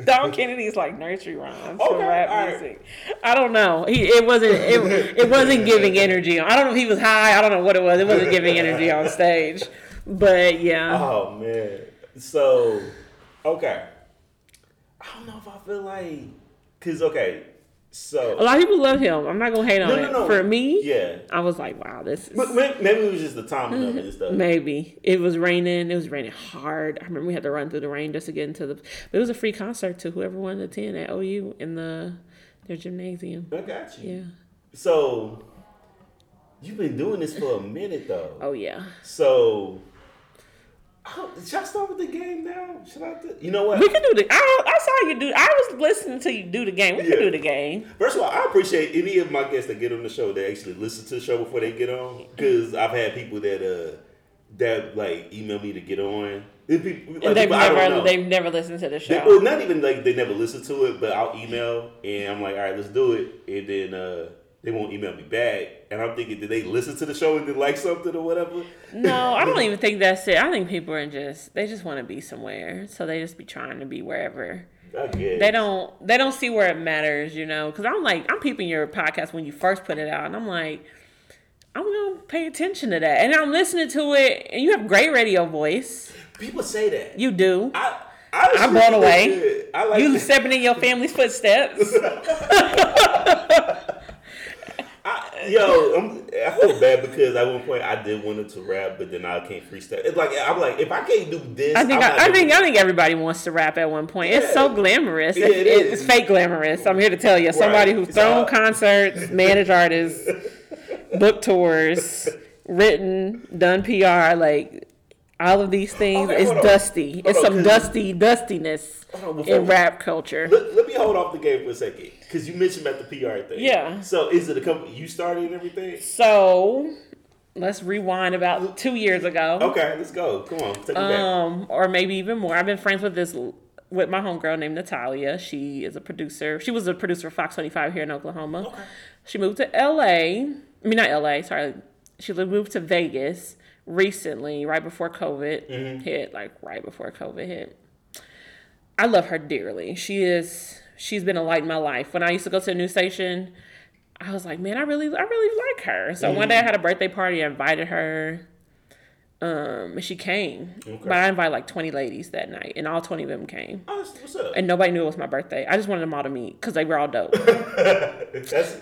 Dom Kennedy's like nursery rhymes for Okay, rap right. music. I don't know. He it wasn't it, it wasn't giving energy. I don't know if he was high. I don't know what it was. It wasn't giving energy on stage. But yeah. Oh man. So, okay. I don't know if I feel like, cause okay, So a lot of people love him. I'm not gonna hate on no, it. no, no. For me, yeah. I was like, wow, this is maybe it was just the timing of it and stuff. Maybe it was raining. It was raining hard. I remember we had to run through the rain just to get into the. But it was a free concert to whoever wanted to attend at OU in the their gymnasium. I got you. Yeah. So, you've been doing this for a minute though. Oh yeah. So, should I start with the game now? Should I? Do, you know what? We can do the. I, I saw you do. I was listening to you do the game. We Yeah. can do the game. First of all, I appreciate any of my guests that get on the show that actually listen to the show before they get on. Because I've had people that uh that like email me to get on. People, like, And they've people never they've never listened to the They- show. well, not even like they never listened to it, but I'll email and I'm like, all right, let's do it, and then uh, they won't email me back, and I'm thinking, did they listen to the show and then like something or whatever? No, I don't even think that's it. I think people are just they just want to be somewhere, so they just be trying to be wherever. They don't they don't see where it matters, you know. Because I'm like I'm peeping your podcast when you first put it out, and I'm like I'm gonna pay attention to that, and I'm listening to it, and you have great radio voice. People say that. You do. I I I'm blown away. I like You that. stepping in your family's footsteps. Yo, I'm, I feel bad because at one point I did wanted to rap, but then I can't freestyle. It's like I'm like, if I can't do this, I think I, I think. I think everybody wants to rap at one point. It's so glamorous. Yeah, It's- it it's fake glamorous. I'm here to tell you. Somebody who's thrown concerts, managed artists, book tours, written, done PR, like all of these things Okay, is dusty. Hold it's on, some dusty dustiness on, in rap culture. Let, let me hold off the game for a second because you mentioned about the PR thing. Yeah. So is it a company you started and everything? So let's rewind about two years ago. Okay, let's go. Come on, take me back. um, or maybe even more. I've been friends with this with my homegirl named Natalia. She is a producer. She was a producer of Fox 25 here in Oklahoma. Okay. She moved to LA. I mean, not LA. Sorry, she moved to Vegas recently, right before COVID hit. Like right before COVID hit. I love her dearly. She is. She's been a light in my life. When I used to go to a news station, I was like, man, I really, I really like her. So one day I had a birthday party. I invited her. Um, and she came, okay. but I invited like twenty ladies that night, and all twenty of them came, Oh, what's up? and nobody knew it was my birthday. I just wanted them all to meet because they were all dope. that's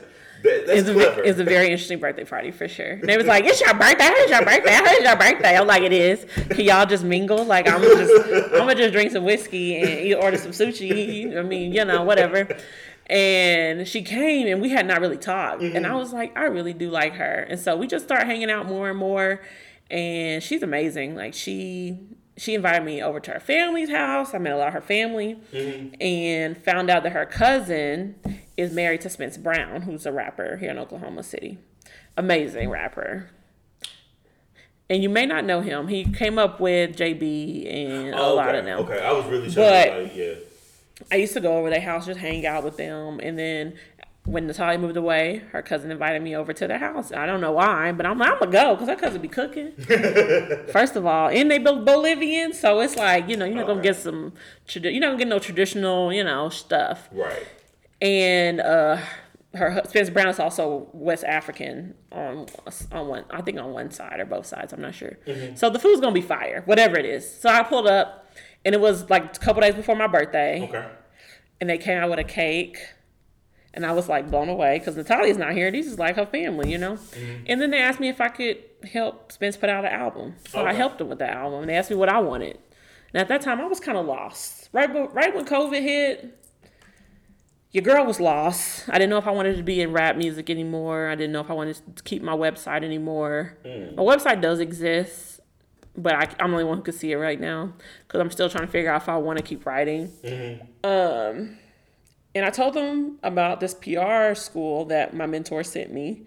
that, that's It's a, clever. it's a very interesting birthday party for sure. And they was like, "It's your birthday. It's your birthday. It's your birthday." I'm like, "It is." Can y'all just mingle? Like, I'm just, I'm gonna just drink some whiskey and eat, order some sushi. I mean, you know, whatever. And she came, and we had not really talked. And I mm-hmm. was like, I really do like her. And so we just start hanging out more and more. And she's amazing. Like she. She invited me over to her family's house. I met a lot of her family mm-hmm. and found out that her cousin is married to Spence Brown, who's a rapper here in Oklahoma City. Amazing rapper. And you may not know him. He came up with JB and a Oh, lot okay. of them. Okay, I was really But- like, yeah. I used to go over their house, just hang out with them. And then when Natalia moved away, her cousin invited me over to their house. I don't know why, but I'm like, I'm going to go because her cousin be cooking. First of all, and they both Bolivian. So it's like, you know, you're not going to get some, you're not going to get no traditional, you know, stuff. Right. And uh her Spencer Brown is also West African on on one I think on one side or both sides I'm not sure. So the food's gonna be fire, whatever it is. So I pulled up, and it was like a couple days before my birthday, Okay. and they came out with a cake, and I was like blown away because Natalia's not here. This is like her family, you know. And then they asked me if I could help Spence put out an album, so I helped them with the album. And they asked me what I wanted, and at that time I was kind of lost. Right, right when COVID hit your girl was lost. I didn't know if I wanted to be in rap music anymore. I didn't know if I wanted to keep my website anymore. Mm. My website does exist, but I, I'm the only one who can see it right now because I'm still trying to figure out if I want to keep writing. Mm-hmm. Um, and I told them about this PR school that my mentor sent me,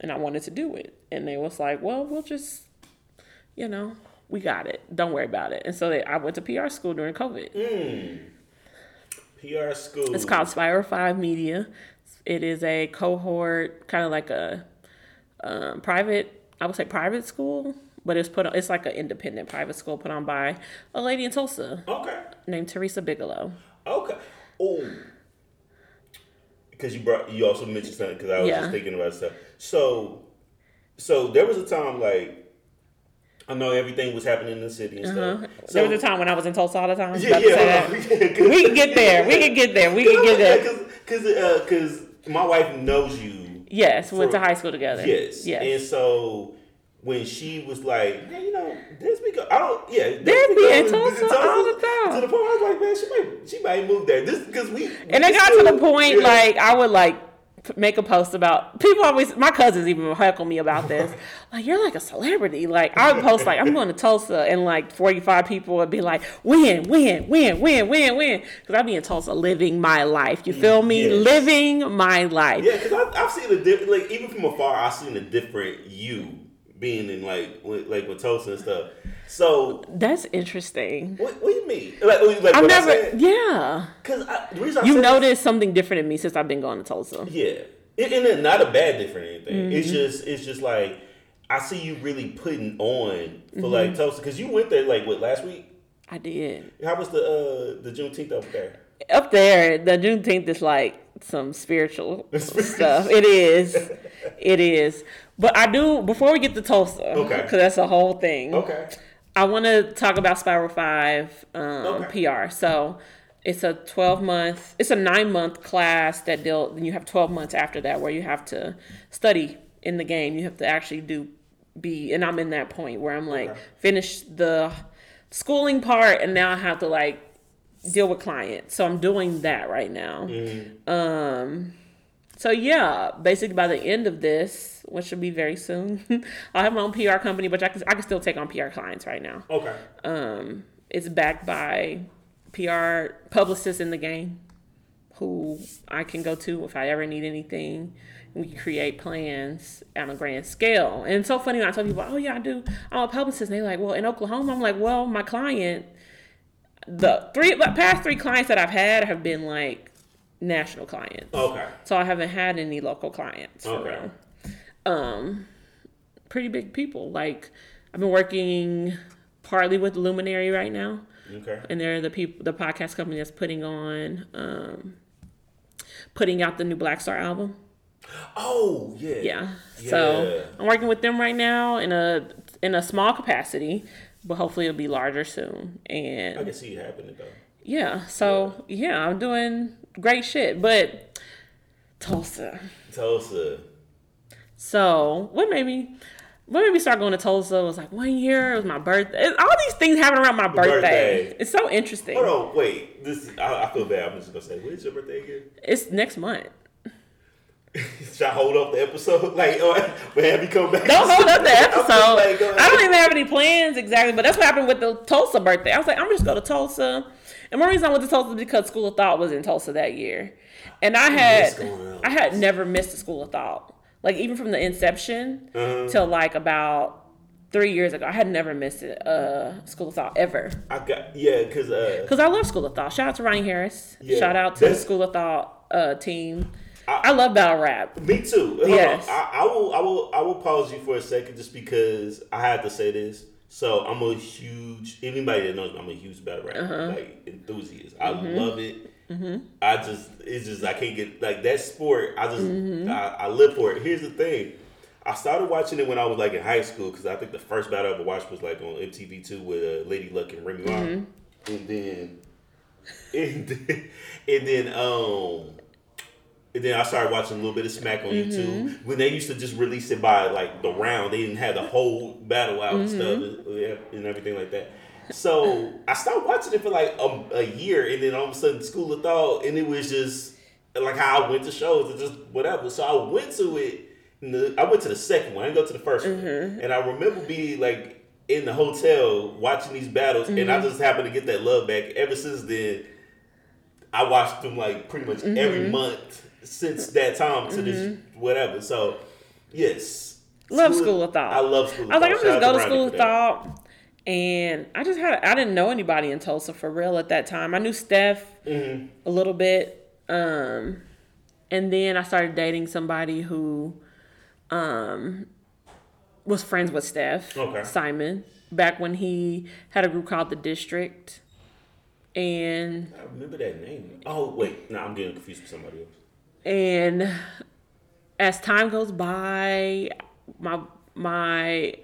and I wanted to do it. And they was like, "Well, we'll just, you know, we got it. Don't worry about it." And so they, I went to PR school during COVID. Mm. PR school. It's called Spiral Five Media. It is a cohort, kind of like a um, private, I would say private school, but it's put on, it's like an independent private school put on by a lady in Tulsa Okay. named Teresa Bigelow. Okay. Oh. Because you brought, you also mentioned something. Because I was Yeah. just thinking about stuff. So, so there was a time like, I know everything was happening in the city and stuff. Uh-huh. So, there was a time when I was in Tulsa all the time. Yeah, yeah. we can get there. We can get there. We can get there. Because, because, because uh, my wife knows you. Yes, we went to high school together. Yes. Yes. And so when she was like, hey, you know, this go, I don't, yeah, this be in Tulsa all the time. To the point, I was like, man, she might, she might move there. This because we. And it got to the point like I would like make a post about people always my cousins even heckle me about this. Like you're like a celebrity. Like i would post like i'm going to tulsa and like 45 people would be like win win win win win win because i'd be in tulsa living my life. You feel me? Yes. living my life. Yeah, because I've seen a different, like even from afar, I've seen a different you being in like with, like with Tulsa and stuff. So that's interesting what, what do you mean? Like, like i've never I said? yeah Because the reason I you noticed something different in me since i've been going to tulsa Yeah, and, and it's not a bad different anything. Mm-hmm. It's just it's just like I see you really putting on for Mm-hmm. like Tulsa because you went there like what last week. i did How was the uh the Juneteenth up there? up there, the Juneteenth is like some spiritual stuff. It is, it is. But I do before we get to Tulsa, Okay. because that's a whole thing. Okay. I want to talk about Spiral Five um, Okay. PR. So it's a twelve month, it's a nine month class that deal. Then you have twelve months after that where you have to study in the game. You have to actually do be, and I'm in that point where I'm like Okay. finish the schooling part, and now I have to like deal with clients. So I'm doing that right now. Um, so yeah, basically by the end of this, which should be very soon, I'll have my own PR company, but I can I can still take on PR clients right now. Okay. Um, it's backed by PR publicists in the game, who I can go to if I ever need anything. We can create plans on a grand scale. And it's so funny when I tell people, "Oh yeah, I do. I'm a publicist." And they're like, "Well, in Oklahoma," I'm like, "Well, my client, the three the past three clients that I've had have been like national clients." Okay. So I haven't had any local clients. Okay. real. Um, pretty big people. Like I've been working partly with Luminary right now, Okay. and they're the people, the podcast company that's putting on, um, putting out the new Black Star album. Oh yeah. Yeah. So I'm working with them right now in a in a small capacity, but hopefully it'll be larger soon. And I can see it happening though. yeah, so yeah, I'm doing great shit. But Tulsa. Tulsa. So what made me what made me start going to Tulsa was like one year. It was my birthday. All these things happen around my birthday. birthday. It's so interesting. Hold on, wait. This I, I feel bad. I'm just gonna say, when's your birthday again? It's next month. Should I hold up the episode? Like, or but have you come back? Don't hold up the episode. like, I don't even have any plans exactly, but that's what happened with the Tulsa birthday. I was like, I'm just go to Tulsa. And one reason I went to Tulsa is because School of Thought was in Tulsa that year, and I had? I had never missed a School of Thought. Like even from the inception Uh-huh. till like about three years ago, I had never missed a uh, School of Thought ever. I got yeah, cause uh, Because I love School of Thought. Shout out to Ryan Harris. Yeah, Shout out to the School of Thought uh, team. I- I, love battle rap. Me too. Hold Yes. I, I will. I will. I will pause you for a second, just because I had to say this. So I'm a huge. Anybody that knows me, I'm a huge battle rap Uh-huh. like enthusiast. I Mm-hmm. love it. I just. It's just. I can't get like that sport. I just. Mm-hmm. I, I live for it. Here's the thing. I started watching it when I was like in high school because I think the first battle I ever watched was like on MTV two with uh, Lady Luck and Remy Ma, Mm-hmm. and then, and then, and then um. And then I started watching a little bit of Smack on Mm-hmm. YouTube when they used to just release it by like the round. They didn't have the whole battle out and stuff Mm-hmm. and- everything like that. So I started watching it for like a, a year, and then all of a sudden, School of Thought, and it was just like how I went to shows and just whatever. So I went to it. And the, I went to the second one. I didn't go to the 1st Mm-hmm. one. And I remember being like in the hotel watching these battles, and Mm-hmm. I just happened to get that love back. Ever since then, I watched them like pretty much Mm-hmm. every month since that time to this whatever. So yes, Love School of Thought. I love School of I was like, I'm just go to School of. Thought. And I just had, I didn't know anybody in Tulsa for real at that time. I knew Steph Mm-hmm. a little bit. Um, and then I started dating somebody who um, was friends with Steph, Okay. Simon, back when he had a group called The District. And I remember that name. Oh wait, no, I'm getting confused with somebody else. And as time goes by my my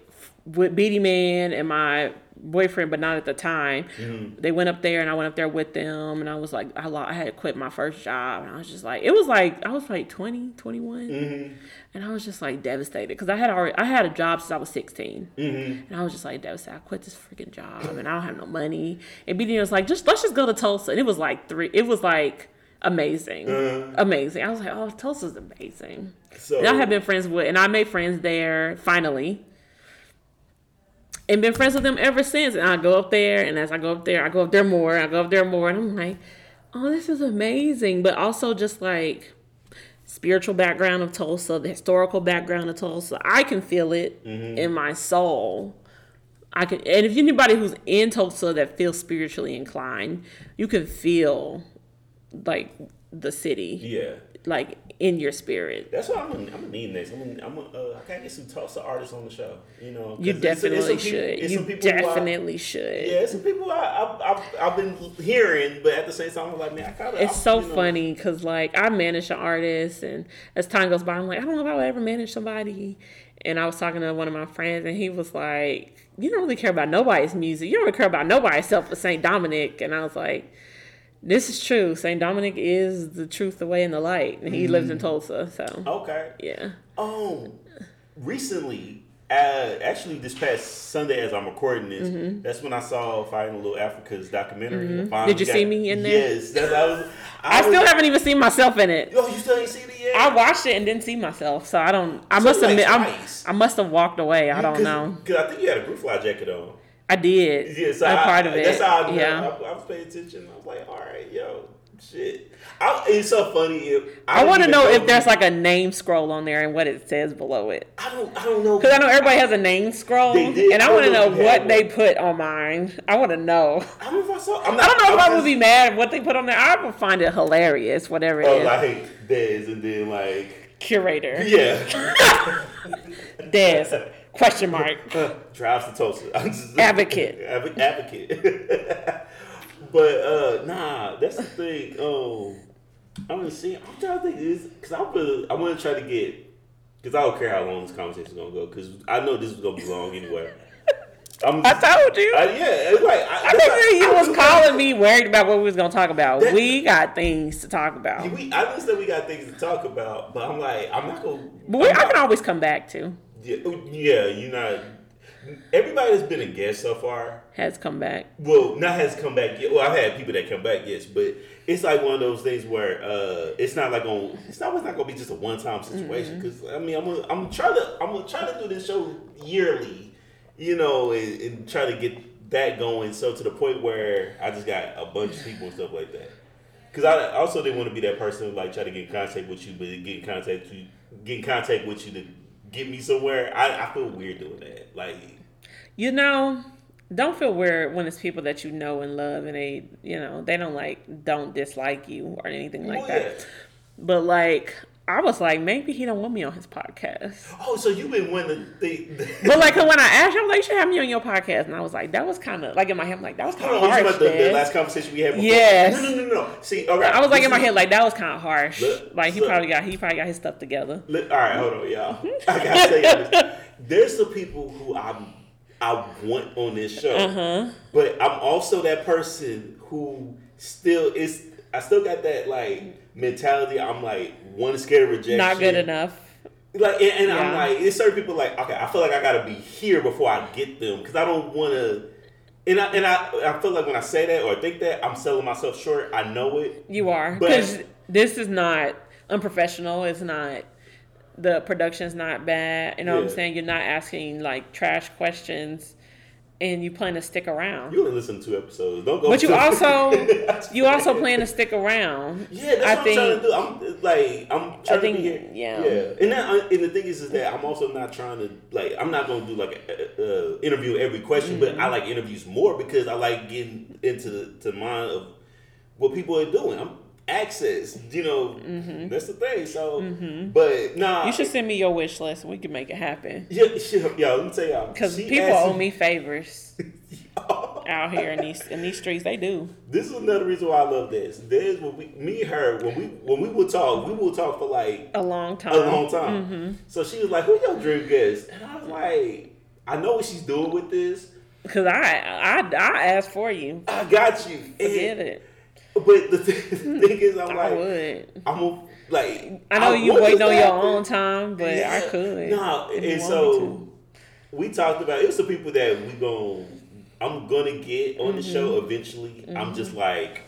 with Beatty Man and my boyfriend, but not at the time. Mm-hmm. They went up there, and I went up there with them, and I was like, I, I had to quit my first job, and I was just like, it was like I was like 20, 21, mm-hmm. and I was just like devastated because I had already I had a job since I was 16, mm-hmm. and I was just like devastated. I quit this freaking job, and I don't have no money. And Beatty was like, just let's just go to Tulsa, and it was like three, it was like amazing, Uh-huh. amazing. I was like, oh, Tulsa's amazing. So And I have been friends with, and I made friends there finally, and been friends with them ever since. And I go up there, and as I go up there, I go up there more. I go up there more, and I'm like, oh, this is amazing. But also just like spiritual background of Tulsa, the historical background of Tulsa, I can feel it in my soul. I can, and if anybody who's in Tulsa that feels spiritually inclined, you can feel like the city, yeah. like in your spirit. That's what I'm gonna, I'm gonna need next. I'm gonna, I'm gonna, uh, I gotta get some Tulsa artists on the show. You know, You it's- it's definitely people- should. You who I- definitely should. yeah, it's some people I, I, I've, I've been hearing, but at the same time, I'm like, man, I kind of. It's so funny because like I manage an artist, and as time goes by, I'm like, I don't know if I would ever manage somebody. And I was talking to one of my friends, and he was like, "You don't really care about nobody's music. You don't really care about nobody except for Saint Dominic." And I was like, "This is true. Saint Dominic is the truth, the way, and the light." And he lives in Tulsa, so Okay. yeah. Um, recently, uh, actually, this past Sunday, as I'm recording this, that's when I saw Fighting Little Africa's documentary. I finally Mm-hmm. Did you see me in there? Yes, that's I was. I was- still haven't even seen myself in it. Oh, you still ain't seen it yet? I watched it and didn't see myself, so I don't. I So must like admit, I'm, twice. I must have walked away. I don't Cause, know. Cause I think you had a blue Fly jacket on. I did. Yeah, so I'm I, part of it. That's how I, knew. yeah. I, I was paying attention. I was like, all right, yo, shit. I, it's so funny. If, I, don't want to even know if there's like a name scroll on there and what it says below it. I don't. I don't know. Because I know everybody has a name scroll, and I I want to know know if what they put on mine. I want to know. I don't know if I saw. I'm not, I don't know I'm I would be mad at what they put on there. I would find it hilarious, whatever it Oh, is. like Dez, and then like Curator, yeah, Des, question mark. drives to Tulsa. Advocate. Advo- advocate. but uh nah, that's the thing. Oh, I'm gonna see. I'm trying to think this because I'm gonna. I want to try to get because I don't care how long this conversation is gonna go because I know this is gonna be long anyway. I'm. I told you. I, yeah, it's like I, I think you was calling me worried about what we was gonna talk about. That- we got things to talk about, We, I understand we got things to talk about, but I'm like, I'm not gonna. but we, I'm I not- can always come back to. Yeah, yeah, you're not. Everybody that's been a guest so far, Has come back. well, not has come back yet. Well, I've had people that come back, yes, but it's like one of those things where uh, it's not like on. It's not, it's not gonna be just a one time situation. Because I mean, I'm gonna, I'm trying to I'm gonna try to do this show yearly, you know, and, and try to get that going. So to the point where I just got a bunch of people and stuff like that. Because I also didn't want to be that person who like try to get in contact with you, but get in contact with you, get in contact with you to get me somewhere. I, I feel weird doing that. Like, You know, don't feel weird when it's people that you know and love, and they, you know, they don't like, don't dislike you or anything like well, that. yeah. But like, I was like, maybe he don't want me on his podcast. Oh, so you've been wanting to think. But like, when I asked, you, I was like, you should have me on your podcast, and I was like, that was kind of like in my head, I'm like that was kind of harsh. about the, the last conversation we had before? Yes. No, no, no, no. See, all right. I was like in my head, like that was kind of harsh. Look, Like he so- probably got he probably got his stuff together. Look, all right, hold on, y'all. I gotta tell you this. There's some people who I I want on this show, Uh-huh. but I'm also that person who still is. I still got that like mentality. I'm like one scared of rejection. Not good enough. Like, and, and I'm like, it's certain people like, okay, I feel like I gotta be here before I get them because I don't want to. And I and I I feel like when I say that or think that I'm selling myself short. I know it. You are because this is not unprofessional. It's not the production's not bad. You know what I'm saying? You're not asking like trash questions, and you plan to stick around. You only listen to two episodes. Don't go. But you also you also plan to stick around. Yeah, that's I what think I'm trying to do. I'm like, I'm trying think- to be here. yeah. yeah. And that, and the thing is, is that I'm also not trying to like, I'm not going to do like a, a, a interview every question, but Mm-hmm. I like interviews more because I like getting into the to mind of what people are doing. I'm access, you know, that's the thing. So, but nah, Mm-hmm. you should send me your wish list. and We can make it happen. Yeah, she, yo, let me tell y'all. Because people owe me favors out here in these in these streets. They do. This is another reason why I love this. There's when we, me and her, when we when we will talk, we will talk for like A long time. a long time. Mm-hmm. So she was like, "Who your dream guest?" And I was like, "I know what she's doing with this. Because I, I I asked for you. I got you." And- Forget it. But the, th- the thing is, I'm I like, would. I'm a, like, I know you want waiting on your own time, but yeah. I could. Nah, and so we talked about it was some people that we gon' I'm gonna get on the Mm-hmm. show eventually. I'm just like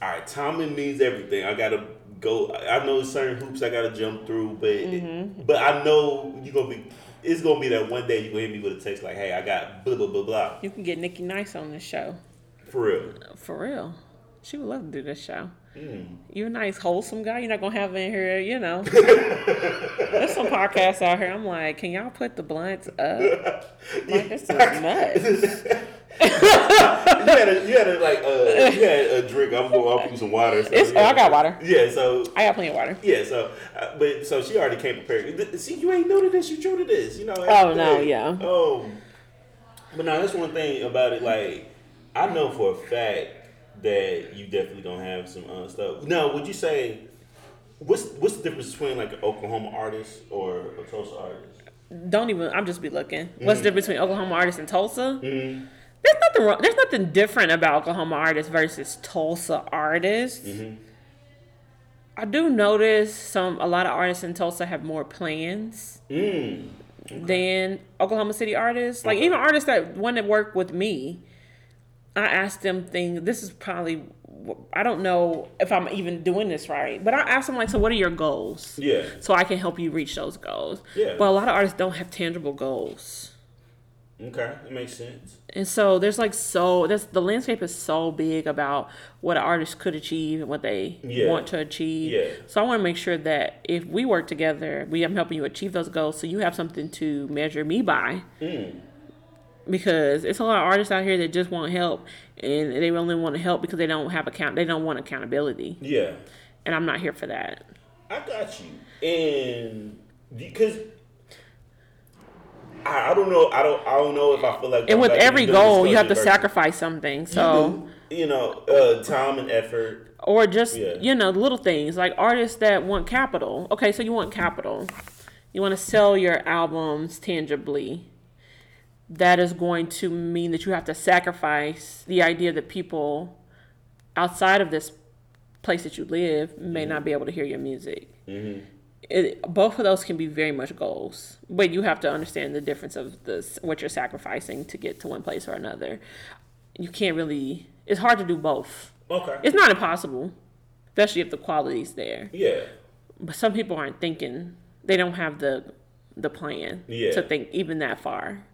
all right, timing means everything. I gotta go. I know certain hoops I gotta jump through, but Mm-hmm. but I know you gonna be. It's gonna be that one day you gonna hit me with a text like, "Hey, I got blah blah blah blah." You can get Nikki Nice on this show. For real. For real. She would love to do this show. Mm. You're a nice, wholesome guy. You're not gonna have in here, you know. There's some podcasts out here. I'm like, can y'all put the blunts up? Like this is nuts. you had a, you had a like uh, you had a drink. I'm going. I'll put some water. So, It's- oh, I got water. Yeah. So I got plenty of water. yeah. So uh, but so she already came prepared. See, you ain't new to this. You true to this. You know. Oh, no, everything. yeah. Um. But now that's one thing about it. Like I know for a fact that you definitely gonna have some uh, stuff. Now, would you say what's what's the difference between like an Oklahoma artist or a Tulsa artist? Don't even. I'm just be looking. What's Mm. the difference between Oklahoma artists and Tulsa? There's nothing wrong. There's nothing different about Oklahoma artists versus Tulsa artists. Mm-hmm. I do notice some. A lot of artists in Tulsa have more plans Mm. than Oklahoma City artists. Like Okay. even artists that want to work with me, I asked them things. This is probably. I don't know if I'm even doing this right, but I asked them like, so what are your goals? Yeah. So I can help you reach those goals. Yeah. But a lot of artists don't have tangible goals. Okay, it makes sense. And so there's like so there's the landscape is so big about what an artist could achieve and what they Yeah. want to achieve. Yeah. So I want to make sure that if we work together, we I'm helping you achieve those goals so you have something to measure me by. Mm. Because it's a lot of artists out here that just want help and they only want to help because they don't have account they don't want accountability. Yeah. And I'm not here for that. I got you. And because I, I don't know, I don't I don't know if I feel like And with every goal, you have to sacrifice something. So you know, uh, time and effort. or just Yeah. you know little things like artists that want capital okay so you want capital you want to sell your albums tangibly that is going to mean that you have to sacrifice the idea that people outside of this place that you live may not be mm-hmm. able to hear your music mm-hmm. it, both of those can be very much goals but you have to understand the difference of this what you're sacrificing to get to one place or another you can't really it's hard to do both Okay. it's not impossible, especially if the quality's there. yeah. But some people aren't thinking; they don't have the the plan Yeah. to think even that far.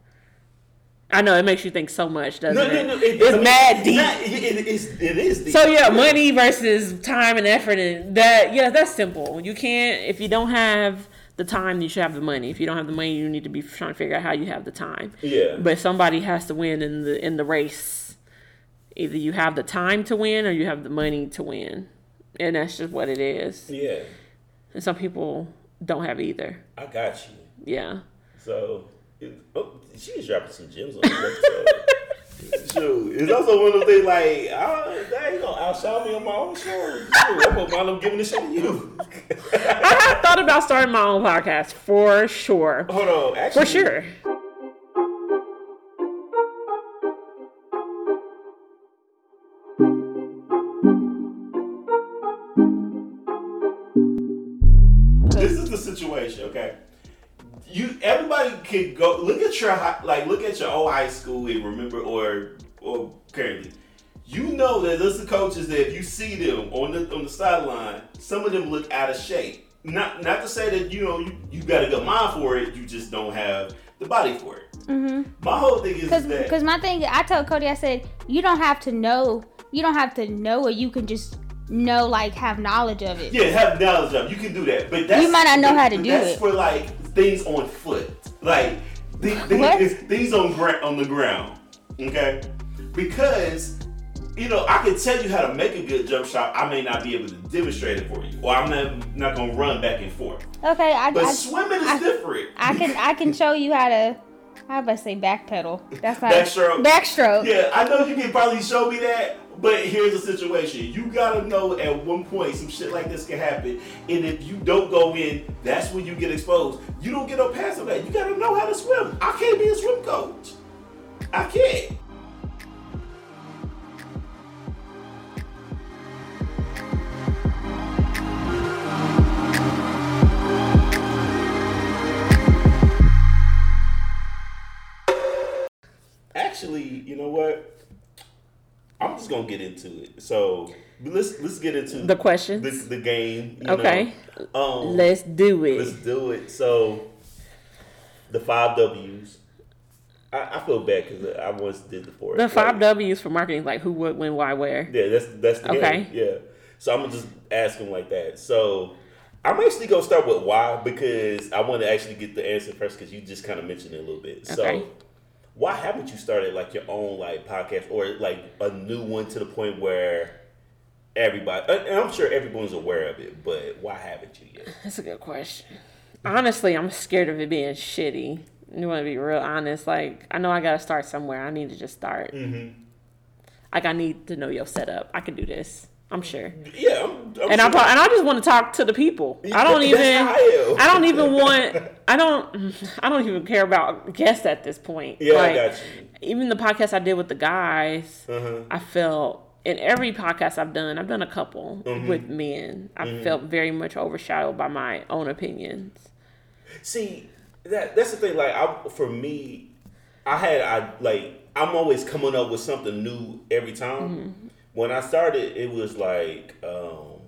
I know it makes you think so much, doesn't No, it? no, no. It, it's mad deep. not- it, it, it's, it is deep. so yeah, money versus time and effort, and that yeah, that's simple. You can't if you don't have the time, you should have the money. If you don't have the money, you need to be trying to figure out how you have the time. Yeah. But somebody has to win in the in the race. Either you have the time to win or you have the money to win. And that's just what it is. yeah. And some people don't have either. I got you. Yeah. So, oh, she is dropping some gems on this episode. Shoot, it's also one of those things like, oh, they ain't gonna outshine me on my own show. I'm gonna wind up giving this shit to you. I have thought about starting my own podcast for sure. Hold on, actually, For sure. This is the situation, okay? You, everybody can go look at your hi- like look at your old high school and remember or or currently. You know that there's the coaches that if you see them on the on the sideline, some of them look out of shape. Not not to say that you know you, you got a good mind for it, you just don't have the body for it. Mm-hmm. My whole thing is Because that because my thing, I told Cody, I said you don't have to know, you don't have to know it. You can just know, like, have knowledge of it. Yeah, have knowledge of. it. You can do that, but that's You might not know how to but do that's it. for like things on foot, like the, the, What? it's things on gra- on the ground. Okay, because you know I can tell you how to make a good jump shot. I may not be able to demonstrate it for you, or I'm not not gonna run back and forth. Okay, I, But I, swimming is I- different. I can I can show you how to. I about to say backpedal. That's not Backstroke. Backstroke. Yeah, I know you can probably show me that, but here's the situation. You gotta know at one point some shit like this can happen, and if you don't go in, that's when you get exposed. You don't get no pass on that. You gotta know how to swim. I can't be a swim coach. I can't. Actually, you know what? I'm just gonna get into it. So let's let's get into The questions? the, the game. you Okay. know. Um, Let's do it. Let's do it. So, the five W's. I, I feel bad because I once did the four. the five like, W's for marketing, like who, what, when, why, where. Yeah, that's that's the Okay. game. Yeah. So I'm gonna just ask him like that. So I'm actually gonna start with why because I want to actually get the answer first because you just kind of mentioned it a little bit. So Okay. Why haven't you started like your own like podcast or like a new one to the point where everybody and I'm sure everyone's aware of it, but why haven't you yet? That's a good question. Honestly, I'm scared of it being shitty. You want to be real honest. Like, I know I got to start somewhere. I need to just start. Mm-hmm. Like, I need to know your setup. I can do this. I'm sure. Yeah, I'm, I'm And I sure- pro- and I just want to talk to the people. I don't even. I. I don't even want. I don't. I don't even care about guests at this point. Yeah, I got you. Even the podcast I did with the guys, Uh-huh. I felt in every podcast I've done, I've done a couple Mm-hmm. with men. I felt very much overshadowed by my own opinions. See, that that's the thing. Like, I for me, I had I like I'm always coming up with something new every time. Mm-hmm. When I started, it was like um,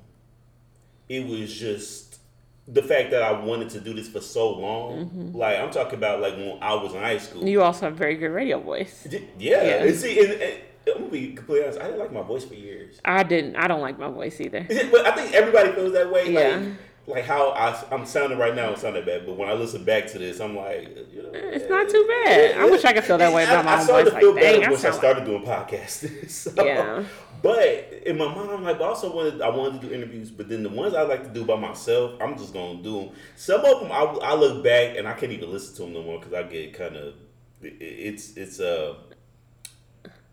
it was just the fact that I wanted to do this for so long. Like I'm talking about like when I was in high school. Mm-hmm. You also have a very good radio voice. D- yeah, Yeah. and see, and, and I'm gonna be completely honest. I didn't like my voice for years. I didn't. I don't like my voice either. But I think everybody feels that way. Yeah. Like, like how I, I'm sounding right now, it sounded bad. But when I listen back to this, I'm like, you know, It's not too bad. I wish I could feel that way about my I, I own started voice. to feel Like, better I once I sound like started doing podcasts. So, Yeah. But in my mind, I'm like, but I also wanted, I wanted to do interviews. But then the ones I like to do by myself, I'm just gonna do them. Some of them, I, I look back and I can't even listen to them no more because I get kind of, it's it's uh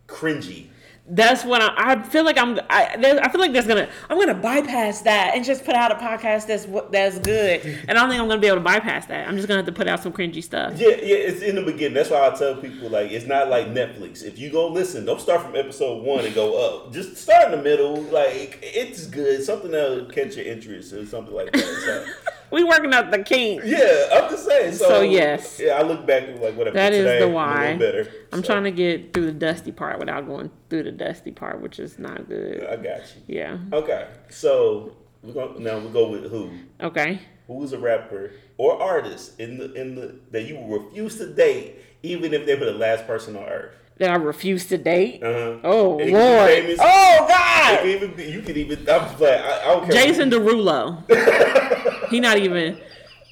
cringy. That's what I, I feel like I'm. I, there- I feel like there's gonna. I'm gonna bypass that and just put out a podcast that's what that's good. And I don't think I'm gonna be able to bypass that. I'm just gonna have to put out some cringy stuff. Yeah, yeah, it's in the beginning. That's why I tell people like it's not like Netflix. If you go listen, don't start from episode one and go up. Just start in the middle. Like it's good. Something that'll catch your interest or something like that. So, We working out the kinks. yeah, I'm just saying. So, So, yes. yeah, I look back and like whatever. That is today, the why. better. I'm So, trying to get through the dusty part without going through the dusty part, which is not good. I got you. Yeah. Okay, so we go now. We go with who? Okay. Who is a rapper or artist in the in the that you refuse to date, even if they were the last person on earth? That I refuse to date. Uh-huh. Oh Lord. Oh God. even be, you could even. I'm just like I, I don't care. Jason Derulo. he not even.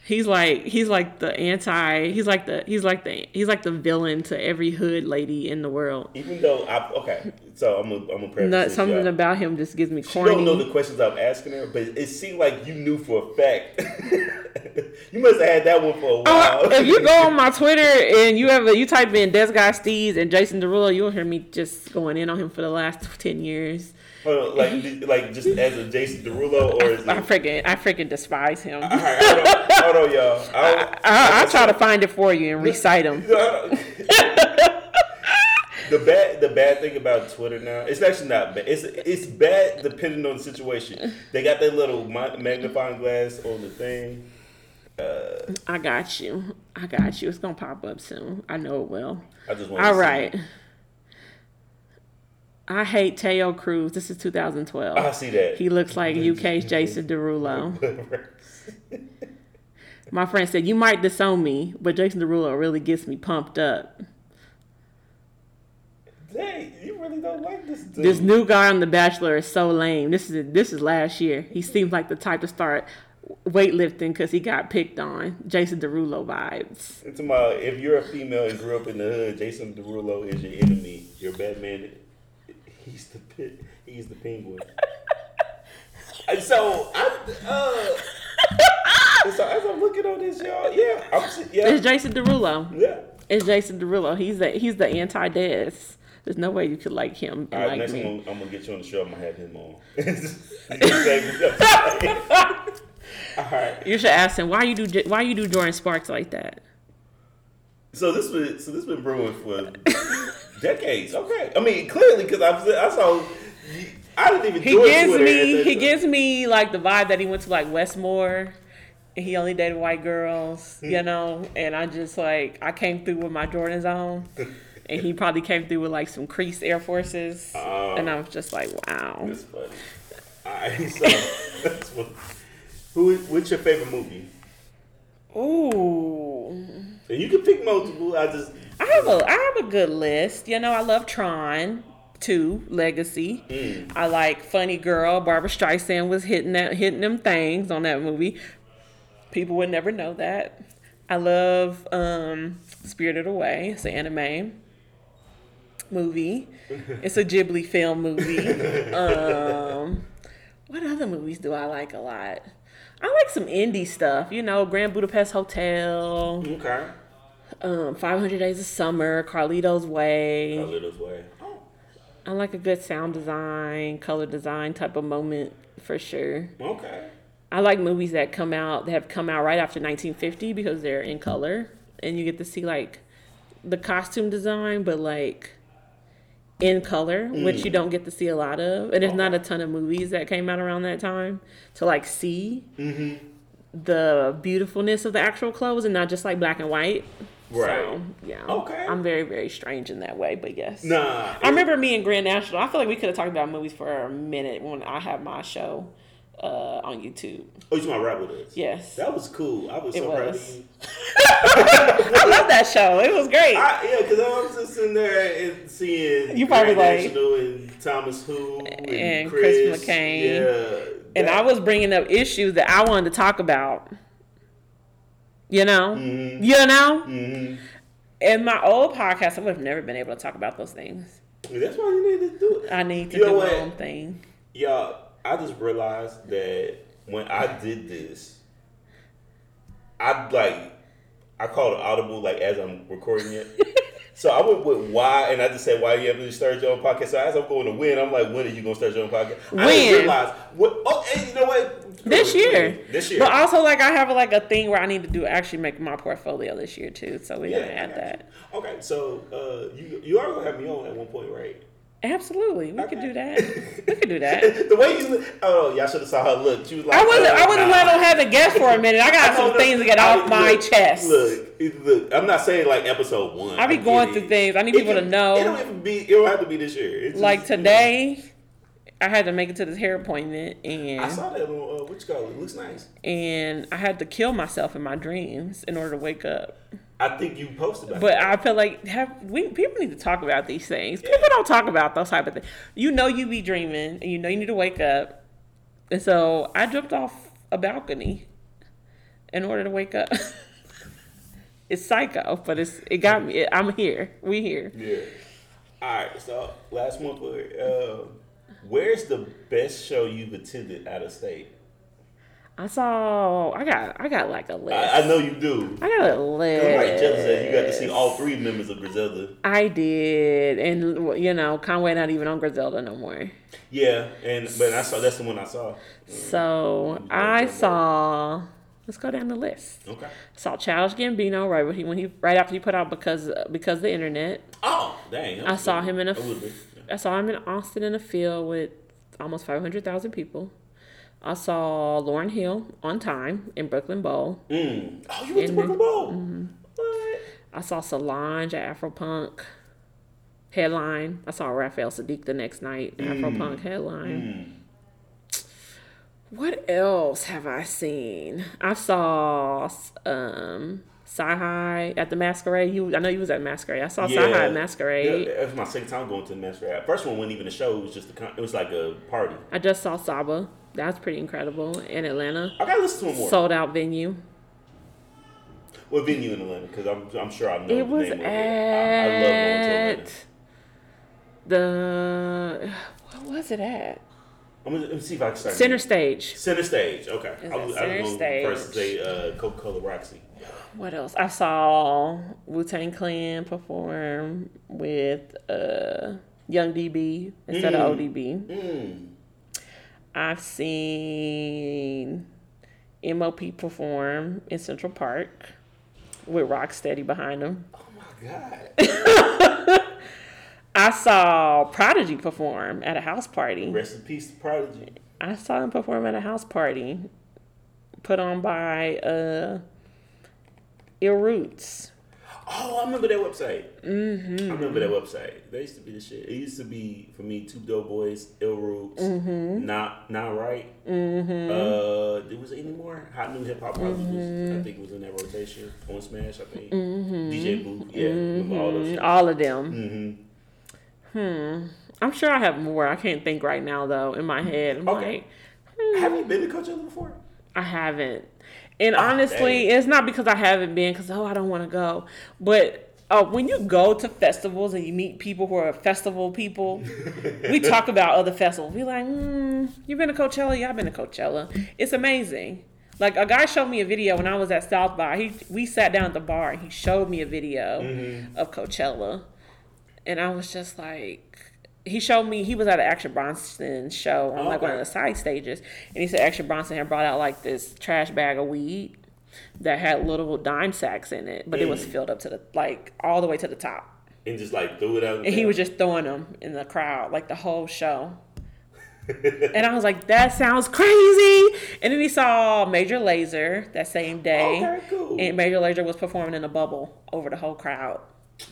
He's like he's like the anti. He's like the he's like the he's like the villain to every hood lady in the world. Even though I okay, so I'm gonna I'm gonna preface Not, something y'all. about him just gives me She don't know the questions I'm asking her, but it seemed like you knew for a fact. you must have had that one for a oh, while. Oh, if you go on my Twitter and you ever you type in Des Guy Steez and Jason Derulo, you'll hear me just going in on him for the last ten years. On, like like just as a Jason Derulo, or is it? I freaking I freaking despise him. All right, hold on, hold on, y'all. I, don't- I, I'll try to find it for you and recite him. The bad the bad thing about Twitter now, it's actually not bad. It's it's bad depending on the situation. They got that little magnifying glass on the thing. Uh, I got you. I got you. It's gonna pop up soon. I know it will. I just want. All right. I hate Taio Cruz. This is 2012. I see that. He looks like UK's Jason Derulo. My friend said, You might disown me, but Jason Derulo really gets me pumped up. Dang, you really don't like this dude. This new guy on The Bachelor is so lame. This is this is last year. He seems like the type to start weightlifting because he got picked on. Jason Derulo vibes. It's about if you're a female and grew up in the hood, Jason Derulo is your enemy. Your Batman. He's the pit. He's the penguin. and so I. Uh, so as I'm looking on this, y'all, yeah, I'm yeah, It's Jason Derulo. yeah. It's Jason Derulo. He's the he's the anti Des. There's no way you could like him All right, like next me. one, I'm gonna get you on the show. I'm gonna have him on. All right. You should ask him why you do why you do Jordin Sparks like that. So this was so this been brewing for decades. Okay, I mean clearly because I I saw I didn't even He gives Twitter me he time. gives me like the vibe that he went to like Westmoore and he only dated white girls, you know, and I just like I came through with my Jordans on. and he probably came through with like some crease Air Forces, Oh. and I was just like, wow. That's funny. Alright, so that's what, who? What's your favorite movie? Ooh, And you can pick multiple. I just I have a I have a good list. You know, I love Tron. Two Legacy. Mm. I like Funny Girl. Barbra Streisand was hitting that hitting them things on that movie. People would never know that. I love um, Spirited Away. It's an anime movie. It's a Ghibli film movie. Um, what other movies do I like a lot? I like some indie stuff. You know, Grand Budapest Hotel, okay. um, 500 Days of Summer, Carlito's Way. A little way. Oh, I like a good sound design, color design type of moment for sure. okay. I like movies that come out that have come out right after 1950 because they're in color and you get to see like the costume design, but like in color, which mm. you don't get to see a lot of. And there's not a oh. ton of movies that came out around that time to like see mm-hmm. the beautifulness of the actual clothes and not just like black and white. Right. So, yeah. Okay. I'm very, very strange in that way, but yes. Nah. I remember me and Grand National. I feel like we could have talked about movies for a minute when I have my show uh, on YouTube. Oh, you to rap with us? Yes. That was cool. I was It so proud of you. I love that show. It was great. I, yeah, because I was just sitting there and seeing You probably Grand like- National and Thomas Who and, And Chris, Chris McCain. Yeah, and that- I was bringing up issues that I wanted to talk about. You know? Mm-hmm. You know? In my old podcast, I would have never been able to talk about those things. That's why you need to do it. I need to You do my own thing. Y'all, I just realized that when I did this, I like I called it audible like as I'm recording it. so I went with why, and I just said why you haven't started your own podcast. So as I'm going to win, I'm like, when are you gonna start your own podcast? I When? didn't realize what. Oh, and you know what? This year. This year. But also, like, I have like a thing where I need to do actually make my portfolio this year too. So we're gonna add that. you. Okay, so uh, you you are gonna have me on at one point, right? Absolutely, we could do that. We could do that. the way you oh y'all should have saw her look. She was like, I wasn't. uh, I wasn't nah. letting them have a guest for a minute. I got I some know things to get I- off my look, chest. Look, look, I'm not saying like episode one. I be get going it. through things. I need It people to know. It don't even be. It don't have to be this year. It's Like just, you know, today, I had to make it to this hair appointment, and I saw that on uh, what you call it. it. Looks nice. and I had to kill myself in my dreams in order to wake up. I think you posted about. But it. I feel like have we people need to talk about these things. People don't talk about those type of things. You know you be dreaming, and you know you need to wake up. And so I jumped off a balcony in order to wake up. it's psycho, but it's it got me. I'm here. We here. yeah. All right. So last one for uh, where's the best show you've attended out of state? I saw. I got. I got like a list. I, I know you do. I got a list. Like you got to see all three members of Griselda. I did, and you know, Conway not even on Griselda no more. Yeah, and but I saw that's the one I saw. So mm. I saw. Let's go down the list. Okay. Saw Childish Gambino right when he when he right after he put out because because the internet. Oh, dang. I saw him in a. a little bit. I saw him in Austin in a field with almost five hundred thousand people. I saw Lauryn Hill on time in Brooklyn Bowl. Mm. Oh, you went to Brooklyn Bowl. Mm-hmm. What? I saw Solange at Afropunk headline. I saw Raphael Saadiq the next night Mm. Afropunk headline. What else have I seen? I saw um Sci at the Masquerade. You, I know you was at Masquerade. I saw Sci at Masquerade. Yeah, that was my second time going to the Masquerade. First one wasn't even a show. It was just a. Con- it was like a party. I just saw Saba. That was pretty incredible in Atlanta. I gotta listen to one more. Sold out venue. what venue in Atlanta? Because I'm, I'm sure I know. It was of it. I, I love going to Atlanta. at the what was it at? I'm gonna, let me see if I can start. Center stage. Center stage. Okay. It's I at was, I Center was first Stage. say uh, Coca Cola Roxy. What else? I saw Wu Tang Clan perform with uh, Young DB instead of ODB. Mm. I've seen MOP perform in Central Park with Rocksteady behind them. Oh my God. I saw Prodigy perform at a house party. Rest in peace, to Prodigy. I saw him perform at a house party put on by uh Ill Roots. Oh, I remember that website. Mm-hmm. I remember that website. They used to be the shit. It used to be for me two dope boys, Ill Roots, Mm-hmm. not not right. Mm-hmm. Uh, there was any more hot new hip hop. Mm-hmm. I think it was in that rotation on Smash. I think DJ Booth. Yeah, remember all all of them. Mm-hmm. I'm sure I have more. I can't think right now though in my head. I'm Okay. like, Have you been to Coachella before? I haven't. And honestly, dang. it's not because I haven't been because oh I don't want to go, but. Uh, when you go to festivals and you meet people who are festival people, we talk about other festivals. We like, mm, you been to Coachella? Yeah, I've been to Coachella. It's amazing. Like a guy showed me a video when I was at South by. He we sat down at the bar and he showed me a video of Coachella, and I was just like, he showed me he was at an Action Bronson show on like one of the side stages, and he said Action Bronson had brought out like this trash bag of weed that had little dime sacks in it, but it was mm. filled up to the like all the way to the top, And just like threw it out. and he was just throwing them in the crowd like the whole show. and I was like, that sounds crazy. And then he saw Major Lazer that same day. Okay, cool. And Major Lazer was performing in a bubble over the whole crowd.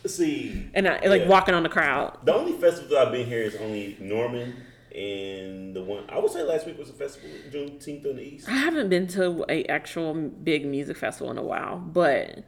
See. And I, like Yeah. walking on the crowd. The only festival that I've been here is only Norman and the one I would say last week was a festival, Juneteenth in the East. I haven't been to a actual big music festival in a while, but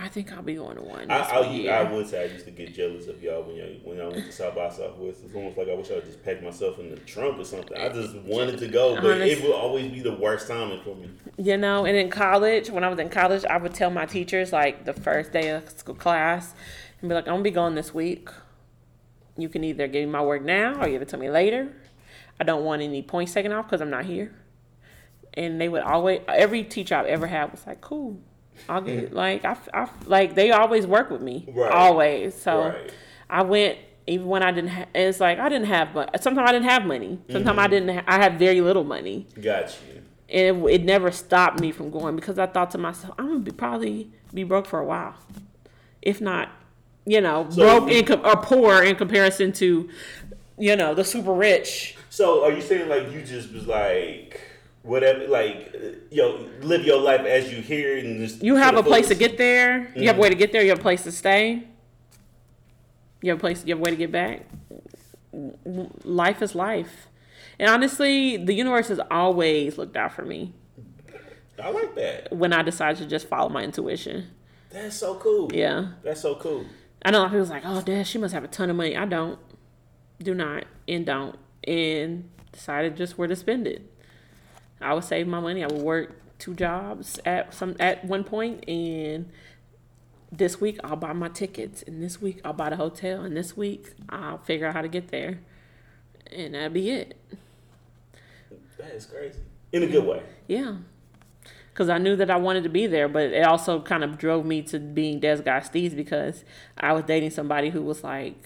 I think I'll be going to one. I, I. I would say I used to get jealous of y'all when y'all when I went to South by Southwest. It's almost like I wish I would just pack myself in the trunk or something. I just wanted to go, but it would always be the worst timing for me. You know, and in college, when I was in college, I would tell my teachers like the first day of school class, and be like, "I'm gonna be gone this week. You can either give me my work now or give it to me later. I don't want any points taken off because I'm not here." And they would always, every teacher I've ever had was like, "Cool, I'll get like I, I like they always work with me, Right. always." So Right. I went even when I didn't. Ha- it's like I didn't have, but sometimes I didn't have money. Sometimes I mm-hmm. didn't. Ha- I had very little money Got you. and it, it never stopped me from going because I thought to myself, I'm gonna be, probably be broke for a while, if not, you know, So broke you- in or poor in comparison to, you know, the super rich. So are you saying like you just was like whatever, like uh, yo, live your life as you hear and just You have a place to get there. You have a way to get there. You have a place to stay. You have a place. You have a way to get back. Life is life, and honestly, the universe has always looked out for me I like that. when I decided to just follow my intuition. That's so cool. Yeah. That's so cool. I know a lot of people's like, oh, dad, she must have a ton of money. I don't, do not, and don't, and decided just where to spend it. I would save my money. I would work two jobs at some at one point, and this week I'll buy my tickets, and this week I'll buy the hotel, and this week I'll figure out how to get there, and that'd be it. That is crazy. In a good way. Yeah. Because I knew that I wanted to be there, but it also kind of drove me to being Des Guy Steez because I was dating somebody who was like,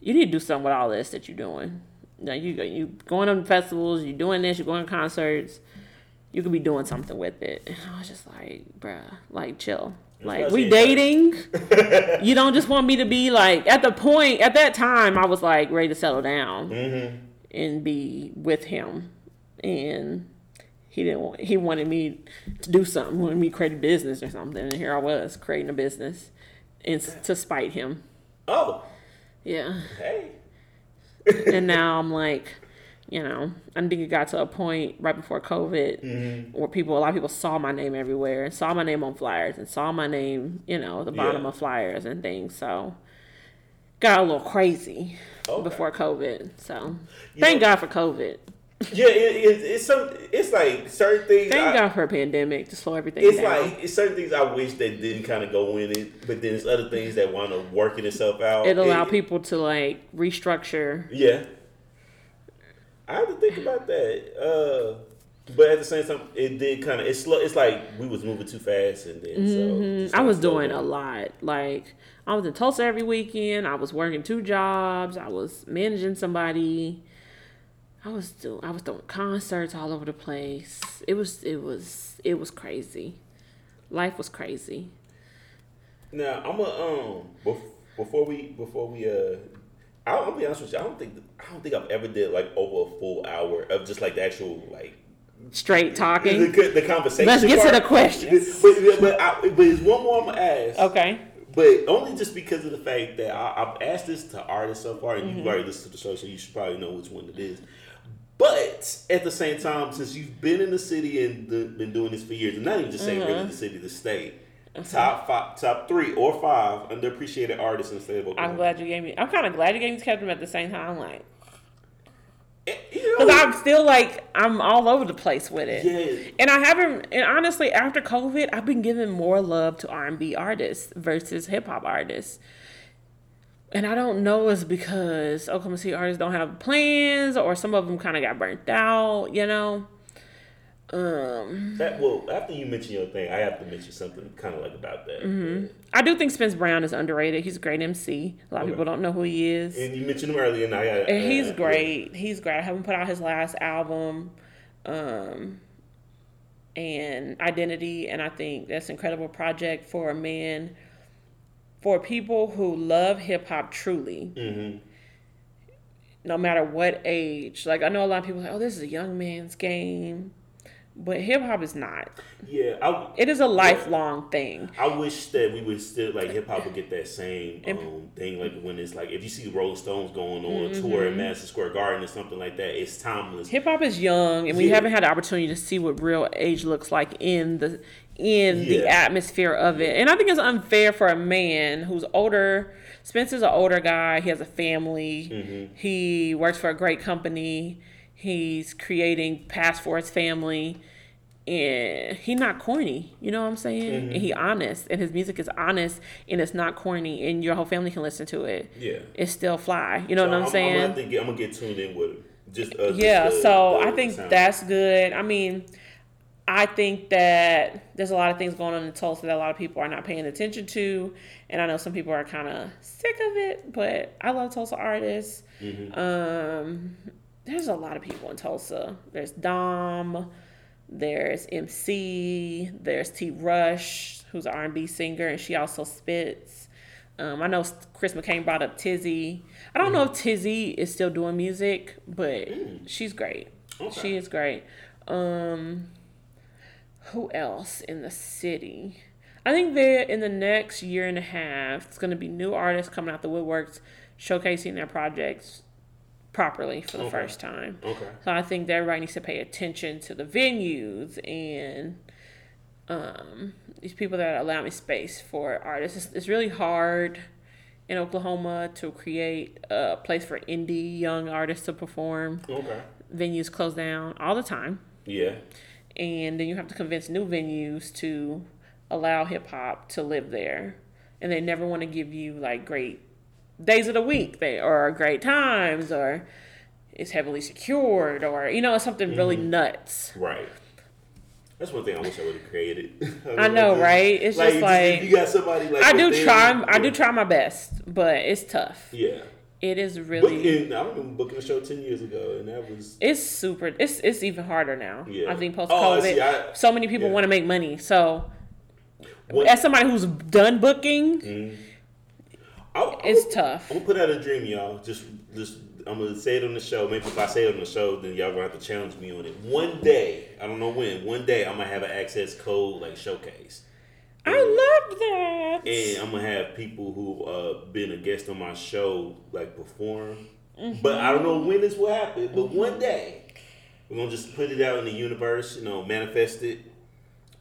you need to do something with all this that you're doing. Now you you going on festivals, you're doing this, you're going to concerts. You could be doing something with it. And I was just like, bruh, like chill. Like we dating. you don't just want me to be like at the point at that time I was like ready to settle down and be with him. And he didn't want, he wanted me to do something, wanted me to create a business or something. And here I was creating a business and to spite him. Oh, Yeah. hey. And now I'm like, you know, I think it got to a point right before COVID mm-hmm. where people, a lot of people saw my name everywhere and saw my name on flyers and saw my name, you know, at the bottom Yeah. of flyers and things. So got a little crazy Okay. before COVID. So You thank know- God for COVID. Yeah, it, it, it's some. It's like certain things. Thank I- God for a pandemic to slow everything It's down. like it's certain things I wish that didn't kind of go in it, but then it's other things that want to working itself out. it allow It- people to like restructure. Yeah, I have to think about that. Uh, but at the same time, it did kind of. It's slow. It's like we was moving too fast, and then Mm-hmm. I was doing a lot. Like I was in Tulsa every weekend. I was working two jobs. I was managing somebody. I was doing I was doing concerts all over the place. It was it was it was crazy. Life was crazy. Now I'm a um bef- before we before we uh. I'll, I'll be honest with you. I don't think I don't think I've ever did like over a full hour of just like the actual like straight talking. The, the conversation. Let's get to the questions. But, but, I, but there's one more I'm gonna ask. Okay. But only just because of the fact that I, I've asked this to artists so far, and Mm-hmm. you've already listened to the show, so you should probably know which one it is. But at the same time, since you've been in the city and the, been doing this for years, and not even just saying Mm-hmm. really the city, the state, top five, top three or five underappreciated artists in the state of Oklahoma. I'm glad you gave me. I'm kind of glad you gave me them at the same time, like Eh, because I'm still like I'm all over the place with it. Yeah. And I haven't. And honestly, after COVID, I've been giving more love to R&B artists versus hip hop artists. And I don't know it's because Oklahoma City artists don't have plans, or some of them kind of got burnt out. You know. Um, that, well, after you mention your thing, I have to mention something kind of like about that. Mm-hmm. I do think Spence Brown is underrated. He's a great MC. A lot of people don't know who he is. And you mentioned him earlier, and I got. And he's great. He's great. I haven't put out his last album, um, and Identity, and I think that's an incredible project for a man, for people who love hip hop truly. Mm-hmm. No matter what age, like I know a lot of people say, "Oh, this is a young man's game," but hip hop is not. Yeah, I, It is a lifelong thing. I wish that we would still like hip hop would get that same um, thing like when it's like if you see Rolling Stones going on Mm-hmm. tour at Madison Square Garden or something like that, it's timeless. Hip hop is young, and we Yeah. haven't had the opportunity to see what real age looks like in the in the atmosphere of it. And I think it's unfair for a man who's older. Spencer's an older guy. He has a family. Mm-hmm. He works for a great company. He's creating past for his family. And he not corny, you know what I'm saying? Mm-hmm. And he honest, and his music is honest, and it's not corny, and your whole family can listen to it. Yeah. It's still fly, you know So what I'm, saying? I'm, have to get, I'm gonna get tuned in with him. Just uh, yeah just so i think sound. that's good i mean i think that there's a lot of things going on in tulsa that a lot of people are not paying attention to and i know some people are kind of sick of it but i love tulsa artists Mm-hmm. um there's a lot of people in tulsa there's dom there's mc there's t rush who's an r&b singer and she also spits um, I know Chris McCain brought up Tizzy. I don't know if Tizzy is still doing music, but she's great. Okay. She is great. Um, who else in the city? I think that in the next year and a half, it's going to be new artists coming out the woodworks, showcasing their projects properly for the Okay. first time. Okay. So I think that everybody needs to pay attention to the venues and um, these people that allow me space for artists. It's, it's really hard in Oklahoma to create a place for indie young artists to perform. Okay. Venues close down all the time, Yeah. and then you have to convince new venues to allow hip hop to live there. And they never want to give you like great days of the week, they are great times, or it's heavily secured, or you know, it's something really mm-hmm. nuts. Right. That's one thing I wish I would have created. I know, right? It's just like- you got somebody like I do try. I do try my best, but it's tough. Yeah. It is really. Booking, I remember booking a show ten years ago, and that was It's super. It's it's even harder now. Yeah. Oh, I think post Oh, COVID, I- so many people yeah. want to make money. So, What- as somebody who's done booking, mm-hmm. I, it's tough. I'm gonna put out a dream, y'all. Just, just I'm gonna say it on the show. Maybe if I say it on the show, then y'all gonna have to challenge me on it. One day, I don't know when. One day, I'm gonna have an access code like showcase, I love that. and I'm gonna have people who uh been a guest on my show like perform. Mm-hmm. But I don't know when this will happen. But one day, we're gonna just put it out in the universe. You know, manifest it.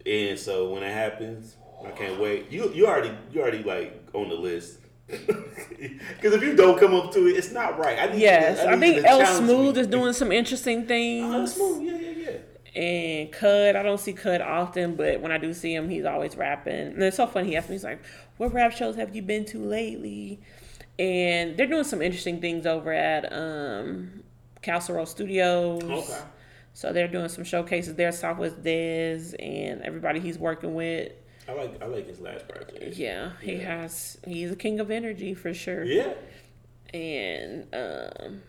And so when it happens, I can't wait. You you already you already like on the list. Because if you don't come up to it, it's not right. I need you to- yes, I, need think you to El challenge Smooth me. is doing some interesting things. smooth, yeah, yeah, yeah. And Cud, I don't see Cud often, but when I do see him, he's always rapping. And it's so funny. He asked me, he's like, "What rap shows have you been to lately?" And they're doing some interesting things over at um, Castle Studios. Okay. So they're doing some showcases there. Southwest Dez and everybody he's working with. I like I like his last project. Yeah, he Yeah. has. He's a king of energy for sure. Yeah. And um,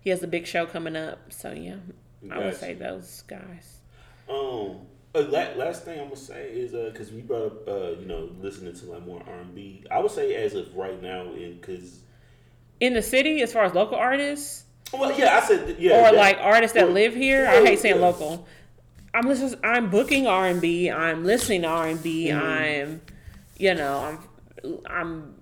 he has a big show coming up. So yeah, I would say those guys. Um. Uh, la- last thing I'm gonna say is uh, because we brought up uh, you know, listening to like more R&B. I would say as of right now, in because In the city, as far as local artists, Well, yeah, I said yeah. or that- like artists that well, live here. I hate saying yeah. local. I'm listening. I'm booking R and B. I'm listening to R and B. Mm-hmm. I'm, you know, I'm, I'm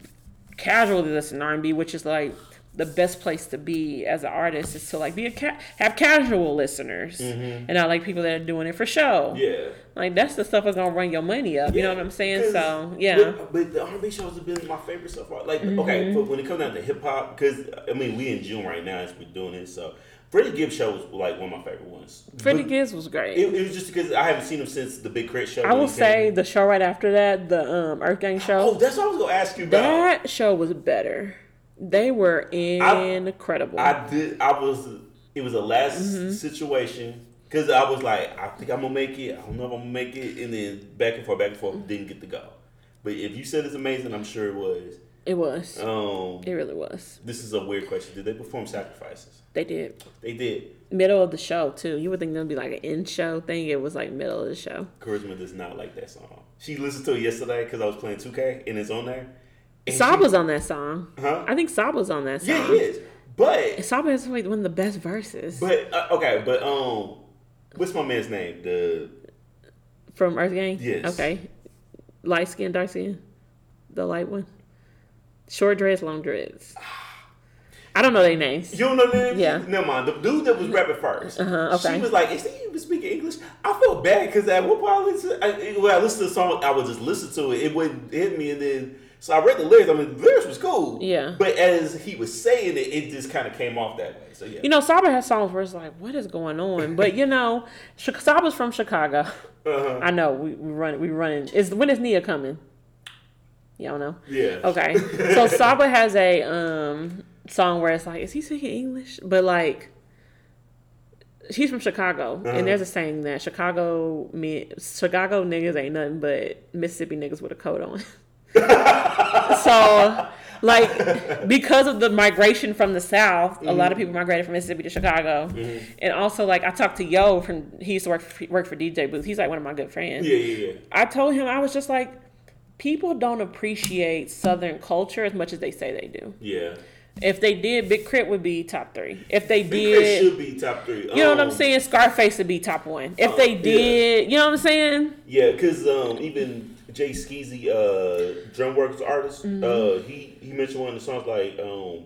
casually listening to R and B, which is like the best place to be as an artist is to like be a ca- have casual listeners and not like people that are doing it for show. Mm-hmm. Yeah. Like that's the stuff that's gonna run your money up. You know what I'm saying? So yeah. Mm-hmm. But, but the R&B shows have been my favorite so far. Like, okay, but when it comes down to hip hop, because I mean, we in June right now as we're doing it, so Freddie Gibbs show was like one of my favorite ones. Freddie But Gibbs was great. It, it was just because I haven't seen him since the Big K.R.I.T. show. I will came. say the show right after that, the um, EarthGang show. Oh, that's what I was gonna ask you about. That show was better. They were incredible. I did. I was. It was a last Mm-hmm. situation because I was like, I think I'm gonna make it. I don't know if I'm gonna make it, and then back and forth, back and forth, didn't get to go. But if you said it's amazing, I'm sure it was. It was. Um, It really was. this is a weird question. Did they perform sacrifices? They did. They did. Middle of the show too. You would think that'd be like an end show thing. It was like middle of the show. Charisma does not like that song. She listened to it yesterday because I was playing 2K and it's on there. She- was on that song. Huh? I think Saba was on that song. Yeah, he is. But Saba has like one of the best verses but uh, okay, but um, what's my man's name? The from EarthGang. Yes. Okay. Light skin, dark skin, the light one. Short dreads, long dreads. I don't know their names. You don't know the name? Yeah. Never mind. The dude that was rapping 1st Uh-huh, okay. She was like, "Is he even speaking English?" I felt bad because at one point I listened, I, when I listened to the song, I would just listen to it. It wouldn't hit me, and then so I read the lyrics. I mean, the lyrics was cool. Yeah. But as he was saying it, it just kind of came off that way. So yeah. You know, Saba has songs where it's like, what is going on? But you know, Saba's from Chicago. Uh-huh. I know we, we run we running. Is when is Nia coming? Y'all know. Yeah. Okay. So Saba has a um song where it's like, is he speaking English? But like, he's from Chicago, Uh-huh. and there's a saying that Chicago me Chicago niggas ain't nothing but Mississippi niggas with a coat on. so like because of the migration from the south a lot of people migrated from mississippi to chicago and also like i talked to yo from he used to work for, work for dj booth he's like one of my good friends Yeah, yeah, yeah. i told him i was just like people don't appreciate southern culture as much as they say they do Yeah. if they did Big K.R.I.T. would be top three if they Big K.R.I.T. did should be top three. you know what i'm Um, saying scarface would be top one if they yeah. did you know what i'm saying Yeah, because um, even Jay Skeezy, uh, DrumWorks artist, Mm-hmm. uh, he he mentioned one of the songs like um,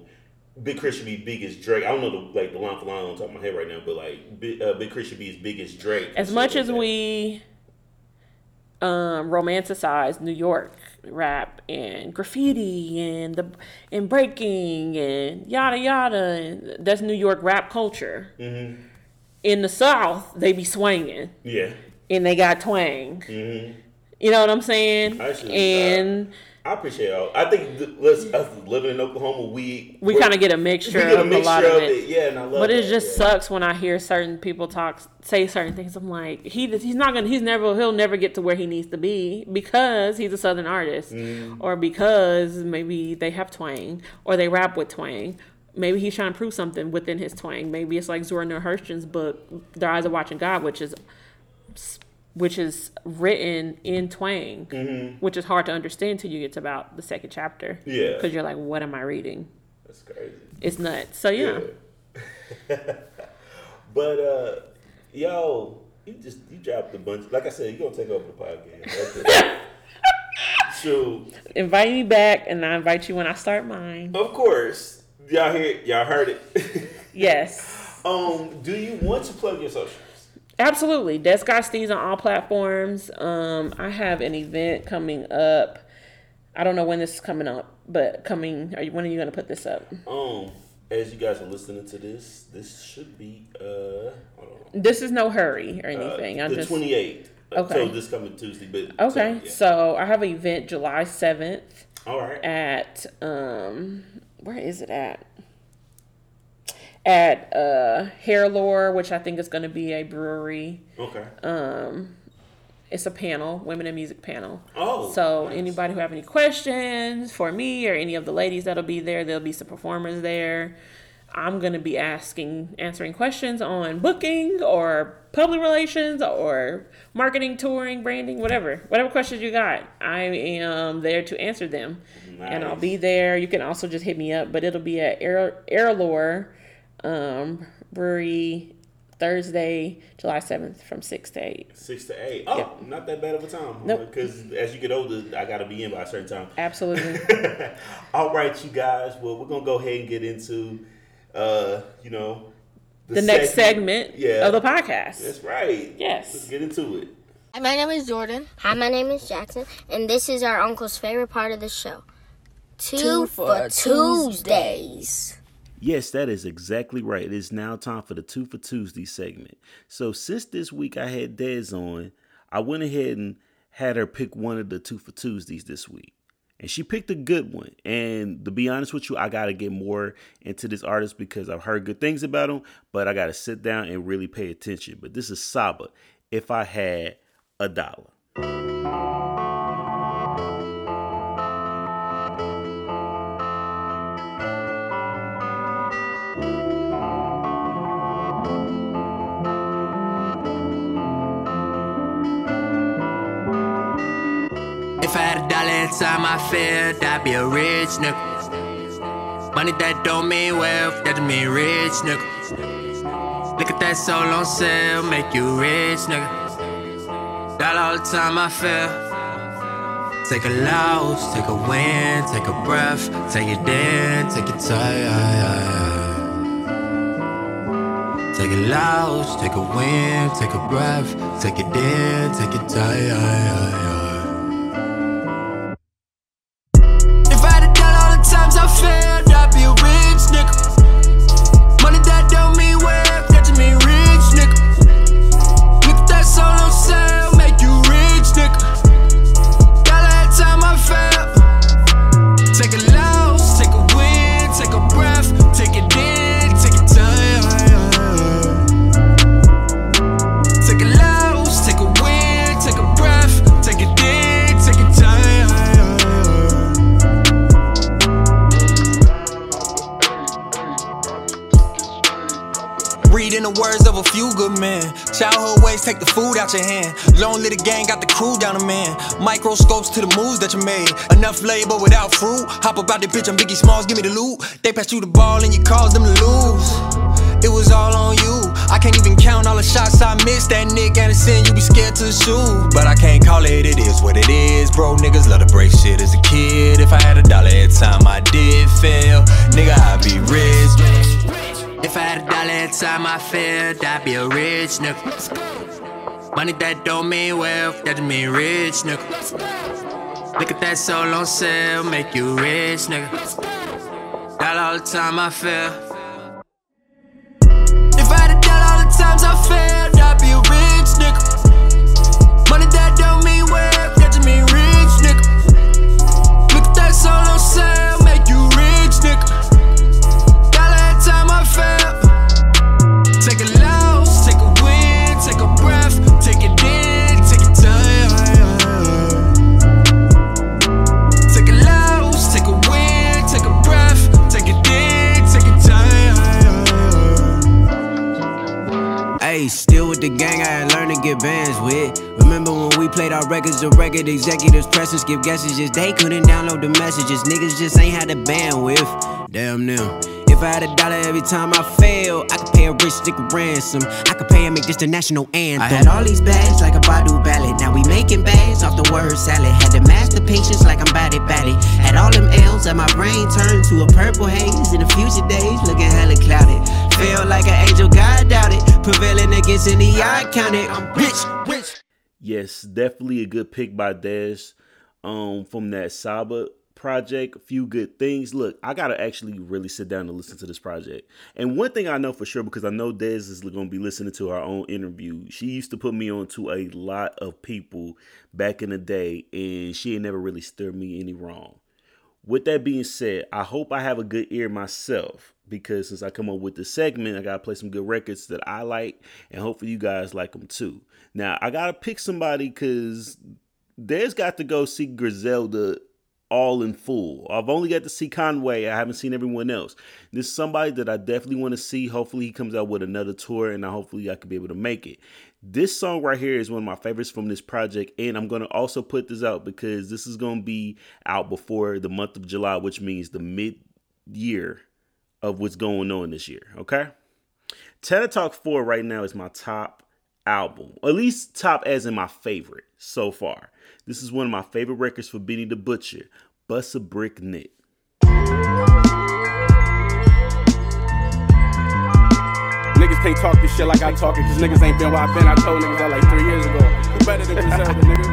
Big Chris should be big as Drake. I don't know the like the line for line on top of my head right now, but like Big, uh, Big Chris should be as big as Drake. as much as we um, romanticize New York rap and graffiti and the and breaking and yada yada, and that's New York rap culture. Mm-hmm. In the South, they be swinging yeah, and they got twang. hmm You know what I'm saying? And I appreciate all. I think th- let's us living in Oklahoma, we we kind of get a mixture get a of mixture a lot of of it. it. Yeah, and I love. But it that, just yeah. sucks when I hear certain people talk, say certain things. I'm like, he he's not gonna, he's never, he'll never get to where he needs to be because he's a southern artist, Mm-hmm. or because maybe they have twang, or they rap with twang. Maybe he's trying to prove something within his twang. Maybe it's like Zora Neale Hurston's book, "Their Eyes Are Watching God," which is, which is written in twang, which is hard to understand till you get to about the second chapter. Yeah. because you're like, what am I reading? That's crazy. It's nuts. So yeah. but uh, yo, you just you dropped a bunch. Like I said, you're gonna take over the podcast. So, invite me back and I invite you when I start mine. of course, y'all hear y'all heard it. Yes. um, do you want to plug your socials? Absolutely. Des Guy Steez on all platforms. Um, I have an event coming up. I don't know when this is coming up, but coming are you when are you gonna put this up? Um, as you guys are listening to this, this should be uh. This is no hurry or Uh, anything. I'm the just twenty eighth. Okay. So this coming Tuesday, but Okay. So, yeah. So I have an event July seventh All right. at um where is it at? At uh Hair Lore, which I think is gonna be a brewery. Okay. Um it's a panel, women in music panel. oh. So nice. anybody who have any questions for me or any of the ladies that'll be there, there'll be some performers there. I'm gonna be asking, answering questions on booking or public relations or marketing, touring, branding, whatever, whatever questions you got. I am there to answer them, and I'll be there. You can also just hit me up, but it'll be at Air Airlore um, Brewery Thursday, July 7th from 6 to 8. Six to eight. Oh, not that bad of a time. Nope. Because as you get older, I gotta be in by a certain time. Absolutely. All right, you guys. Well, we're gonna go ahead and get into, uh, you know, the next segment Yeah. of the podcast. That's right. Yes. Let's get into it. Hi, my name is Jordan. Hi, my name is Jackson, and this is our uncle's favorite part of the show. Two, for Tuesdays. Yes, that is exactly right. It is now time for the Two for Tuesday segment. So since this week I had Dez on, I went ahead and had her pick one of the Two for Tuesdays this week. And she picked a good one. And to be honest with you, I got to get more into this artist because I've heard good things about him, but I got to sit down and really pay attention. But this is Saba, If I Had a Dollar. Inside my field, I'd be a rich nigga. Money that don't mean wealth, that mean rich nigga. Look at that soul on sale, make you rich nigga. Dollar all the time I feel. Take a loss, take a win, take a breath, take it in, take it time. Take a loss, take a win, take a breath, take it in, take it time. Words of a few good men. Childhood ways take the food out your hand. Long little gang got the crew down a man. Microscopes to the moves that you made. Enough labor without fruit. Hop about out the bitch, I'm Biggie Smalls, give me the loot. They pass you the ball and you cause them to lose. It was all on you. I can't even count all the shots I missed. That Nick Anderson, you be scared to shoot. But I can't call it, it is what it is. Bro, niggas love to break shit as a kid. If I had a dollar every time I did fail, nigga, I'd be rich. If I had a dollar every time I failed, I'd be a rich nigga. Money that don't mean wealth, that just mean rich nigga. Look at that soul on sale, make you rich nigga. Dollar all the time I fail. If I had a dollar all the times I failed, Hey, still with the gang, I had learned to get bands with. Remember when we played our records, the record executives press and skip messages. They couldn't download the messages. Niggas just ain't had the bandwidth. Damn them. If I had a dollar every time I fail, I could pay a rich nigga ransom. I could pay and make this the national anthem. I had all these bags like a Badu ballad. Now we making bags off the word salad. Had to master patience like I'm batty batty. Had all them L's and my brain turned to a purple haze. In the future days, looking hella clouded. Feel like an angel, God doubted. Prevailing against any counted. I'm rich, rich. Yes, definitely a good pick by Dez um, from that Saba project. A few good things. Look, I gotta actually really sit down and listen to this project. And one thing I know for sure, because I know Des is gonna be listening to our own interview. She used to put me on to a lot of people back in the day, and she ain't never really stirred me any wrong. With that being said, I hope I have a good ear myself because since I come up with this segment, I gotta play some good records that I like, and hopefully you guys like them too. Now I gotta pick somebody because there's got to go see Griselda all in full. I've only got to see Conway. I haven't seen everyone else. This is somebody that I definitely want to see. Hopefully he comes out with another tour, and I hopefully I can be able to make it. This song right here is one of my favorites from this project, and I'm gonna also put this out because this is gonna be out before the month of July, which means the mid year of what's going on this year. Okay. Tana Talk 4 right now is my top album, at least top as in my favorite so far. This is one of my favorite records for Benny the Butcher, Bust a Brick Knit. Niggas can't talk this shit like I talk it, cause niggas ain't been where I've been. I told niggas that like three years ago. Who better than Griselda, nigga?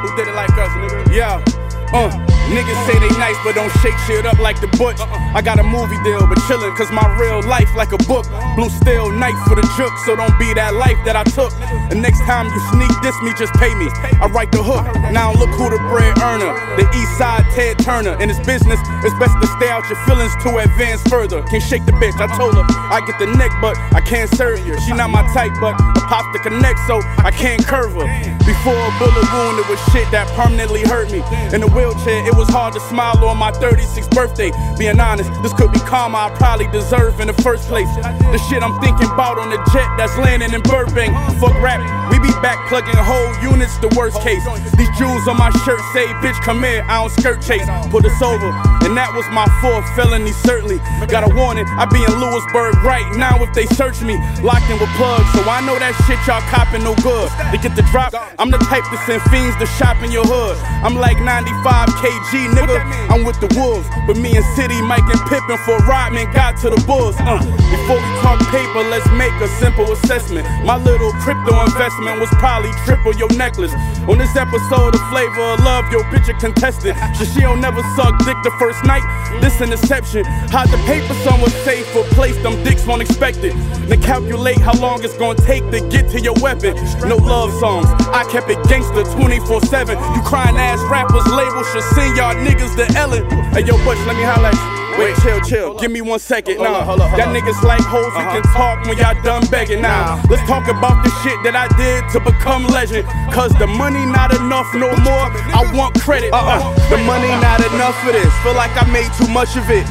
Who did it like us, nigga? Yeah. Uh, niggas say they nice, but don't shake shit up like the butch. I got a movie deal, but chillin', cause my real life like a book. Blue steel knife for the jook, so don't be that life that I took. The next time you sneak this me, just pay me. I write the hook. Now look who the bread earner. The east side Ted Turner. In his business, it's best to stay out your feelings to advance further. Can't shake the bitch, I told her I get the neck, but I can't serve you. She not my type, but I pop to connect, so I can't curve her. Before a bullet wound, it was shit that permanently hurt me. In the wheelchair, it was hard to smile on my 36th birthday. Being honest, this could be karma I probably deserve in the first place. The shit I'm thinking about on the jet that's landing in Burbank. Fuck rap, we be back plugging whole units, the worst case. These jewels on my shirt say, bitch, come here, I don't skirt chase. Put us over, and that was my fourth felony, certainly. Got a warning, I be in Lewisburg right now if they search me. Locked in with plugs, so I know that shit y'all copping no good. To get the drop, I'm the type to send fiends to shop in your hood. I'm like 95 kg, nigga. I'm with the wolves. But me and City, Mike and Pippen for Rodman got to the Bulls. Uh, before we talk paper, let's make a simple assessment. My little crypto investment was probably triple your necklace. On this episode of Flavor of Love, your picture contested. So she she don't never suck dick the first night. This an exception. Hide the paper somewhere safe or place them dicks won't expect it. Then calculate how long it's gonna take to get to your weapon. No love songs. I kept it gangster 24 7. You crying ass rappers label should send y'all niggas to Ellen. Hey yo, Butch, let me highlight. Wait, chill, chill. Give me one second. Nah, y'all niggas like hoes who can talk when y'all done begging. Now, let's talk about the shit that I did to become legend. Cause the money not enough no more. I want credit. Uh-uh. The money not enough for this. Feel like I made too much of it.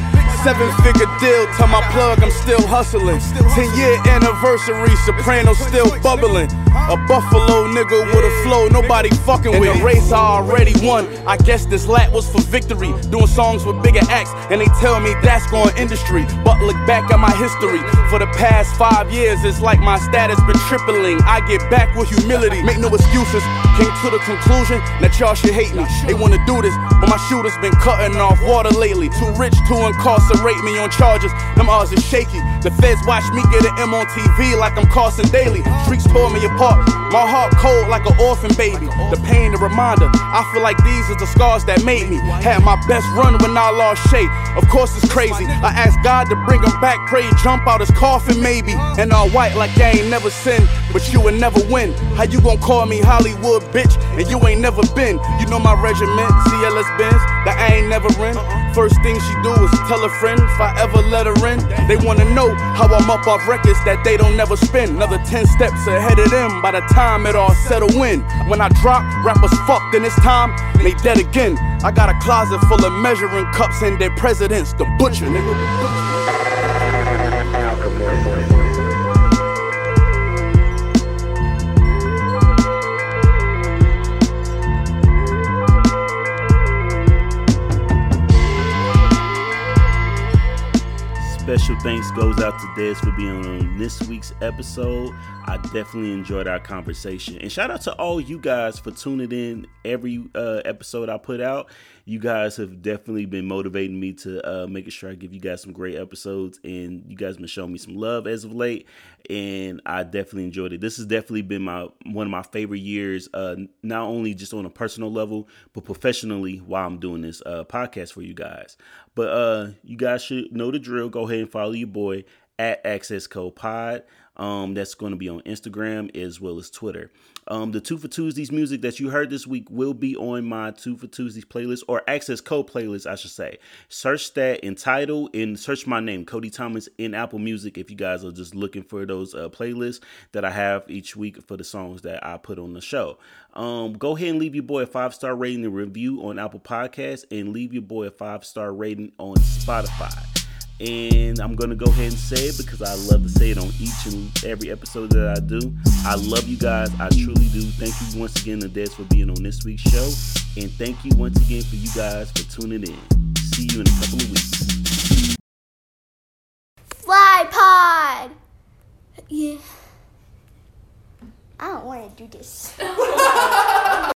Seven figure deal, tell my plug I'm still hustling. Ten year anniversary, Soprano still bubbling. A Buffalo nigga with a flow nobody fucking with. In the race I already won. I guess this lap was for victory. Doing songs with bigger acts, and they tell me that's going industry. But look back at my history. For the past five years, it's like my status been tripling. I get back with humility, make no excuses. Came to the conclusion that y'all should hate me. They wanna do this, but my shooter's been cutting off water lately. Too rich to incarcerate me on charges. Them odds are shaky. The feds watch me get an M on TV like I'm Carson Daly. Streets tore me apart. My heart cold like an orphan baby. The pain, the reminder. I feel like these are the scars that made me. Had my best run when I lost shape. Of course it's crazy. I asked God to bring him back. Pray jump out his coffin maybe. And all white like I ain't never sinned, but you will never win. How you gon' call me Hollywood bitch and you ain't never been? You know my regiment, CLS Benz, that I ain't never in. First thing she do is tell a friend if I ever let her in. They wanna know how I'm up off records that they don't never spin. Another 10 steps ahead of them by the time it all settle in. When I drop, rappers fucked, and it's time they dead again. I got a closet full of measuring cups and their presidents, the butcher, nigga. Special thanks goes out to Des for being on this week's episode. I definitely enjoyed our conversation. And shout out to all you guys for tuning in every uh, episode I put out. You guys have definitely been motivating me to uh, making sure I give you guys some great episodes. And you guys have been showing me some love as of late. And I definitely enjoyed it. This has definitely been my one of my favorite years, uh, not only just on a personal level, but professionally while I'm doing this uh, podcast for you guys. But uh, you guys should know the drill. Go ahead and follow your boy at Access Code Pod. Um, that's going to be on Instagram as well as Twitter. Um, the Two for Tuesdays music that you heard this week will be on my Two for Tuesdays playlist or Access Code playlist, I should say. Search that in title and search my name, Cody Thomas, in Apple Music if you guys are just looking for those uh, playlists that I have each week for the songs that I put on the show. Um, go ahead and leave your boy a five star rating and review on Apple Podcasts, and leave your boy a five star rating on Spotify. And I'm gonna go ahead and say it because I love to say it on each and every episode that I do. I love you guys. I truly do. Thank you once again, to Des, for being on this week's show, and thank you once again for you guys for tuning in. See you in a couple of weeks. Fly pod. Yeah. I don't want to do this.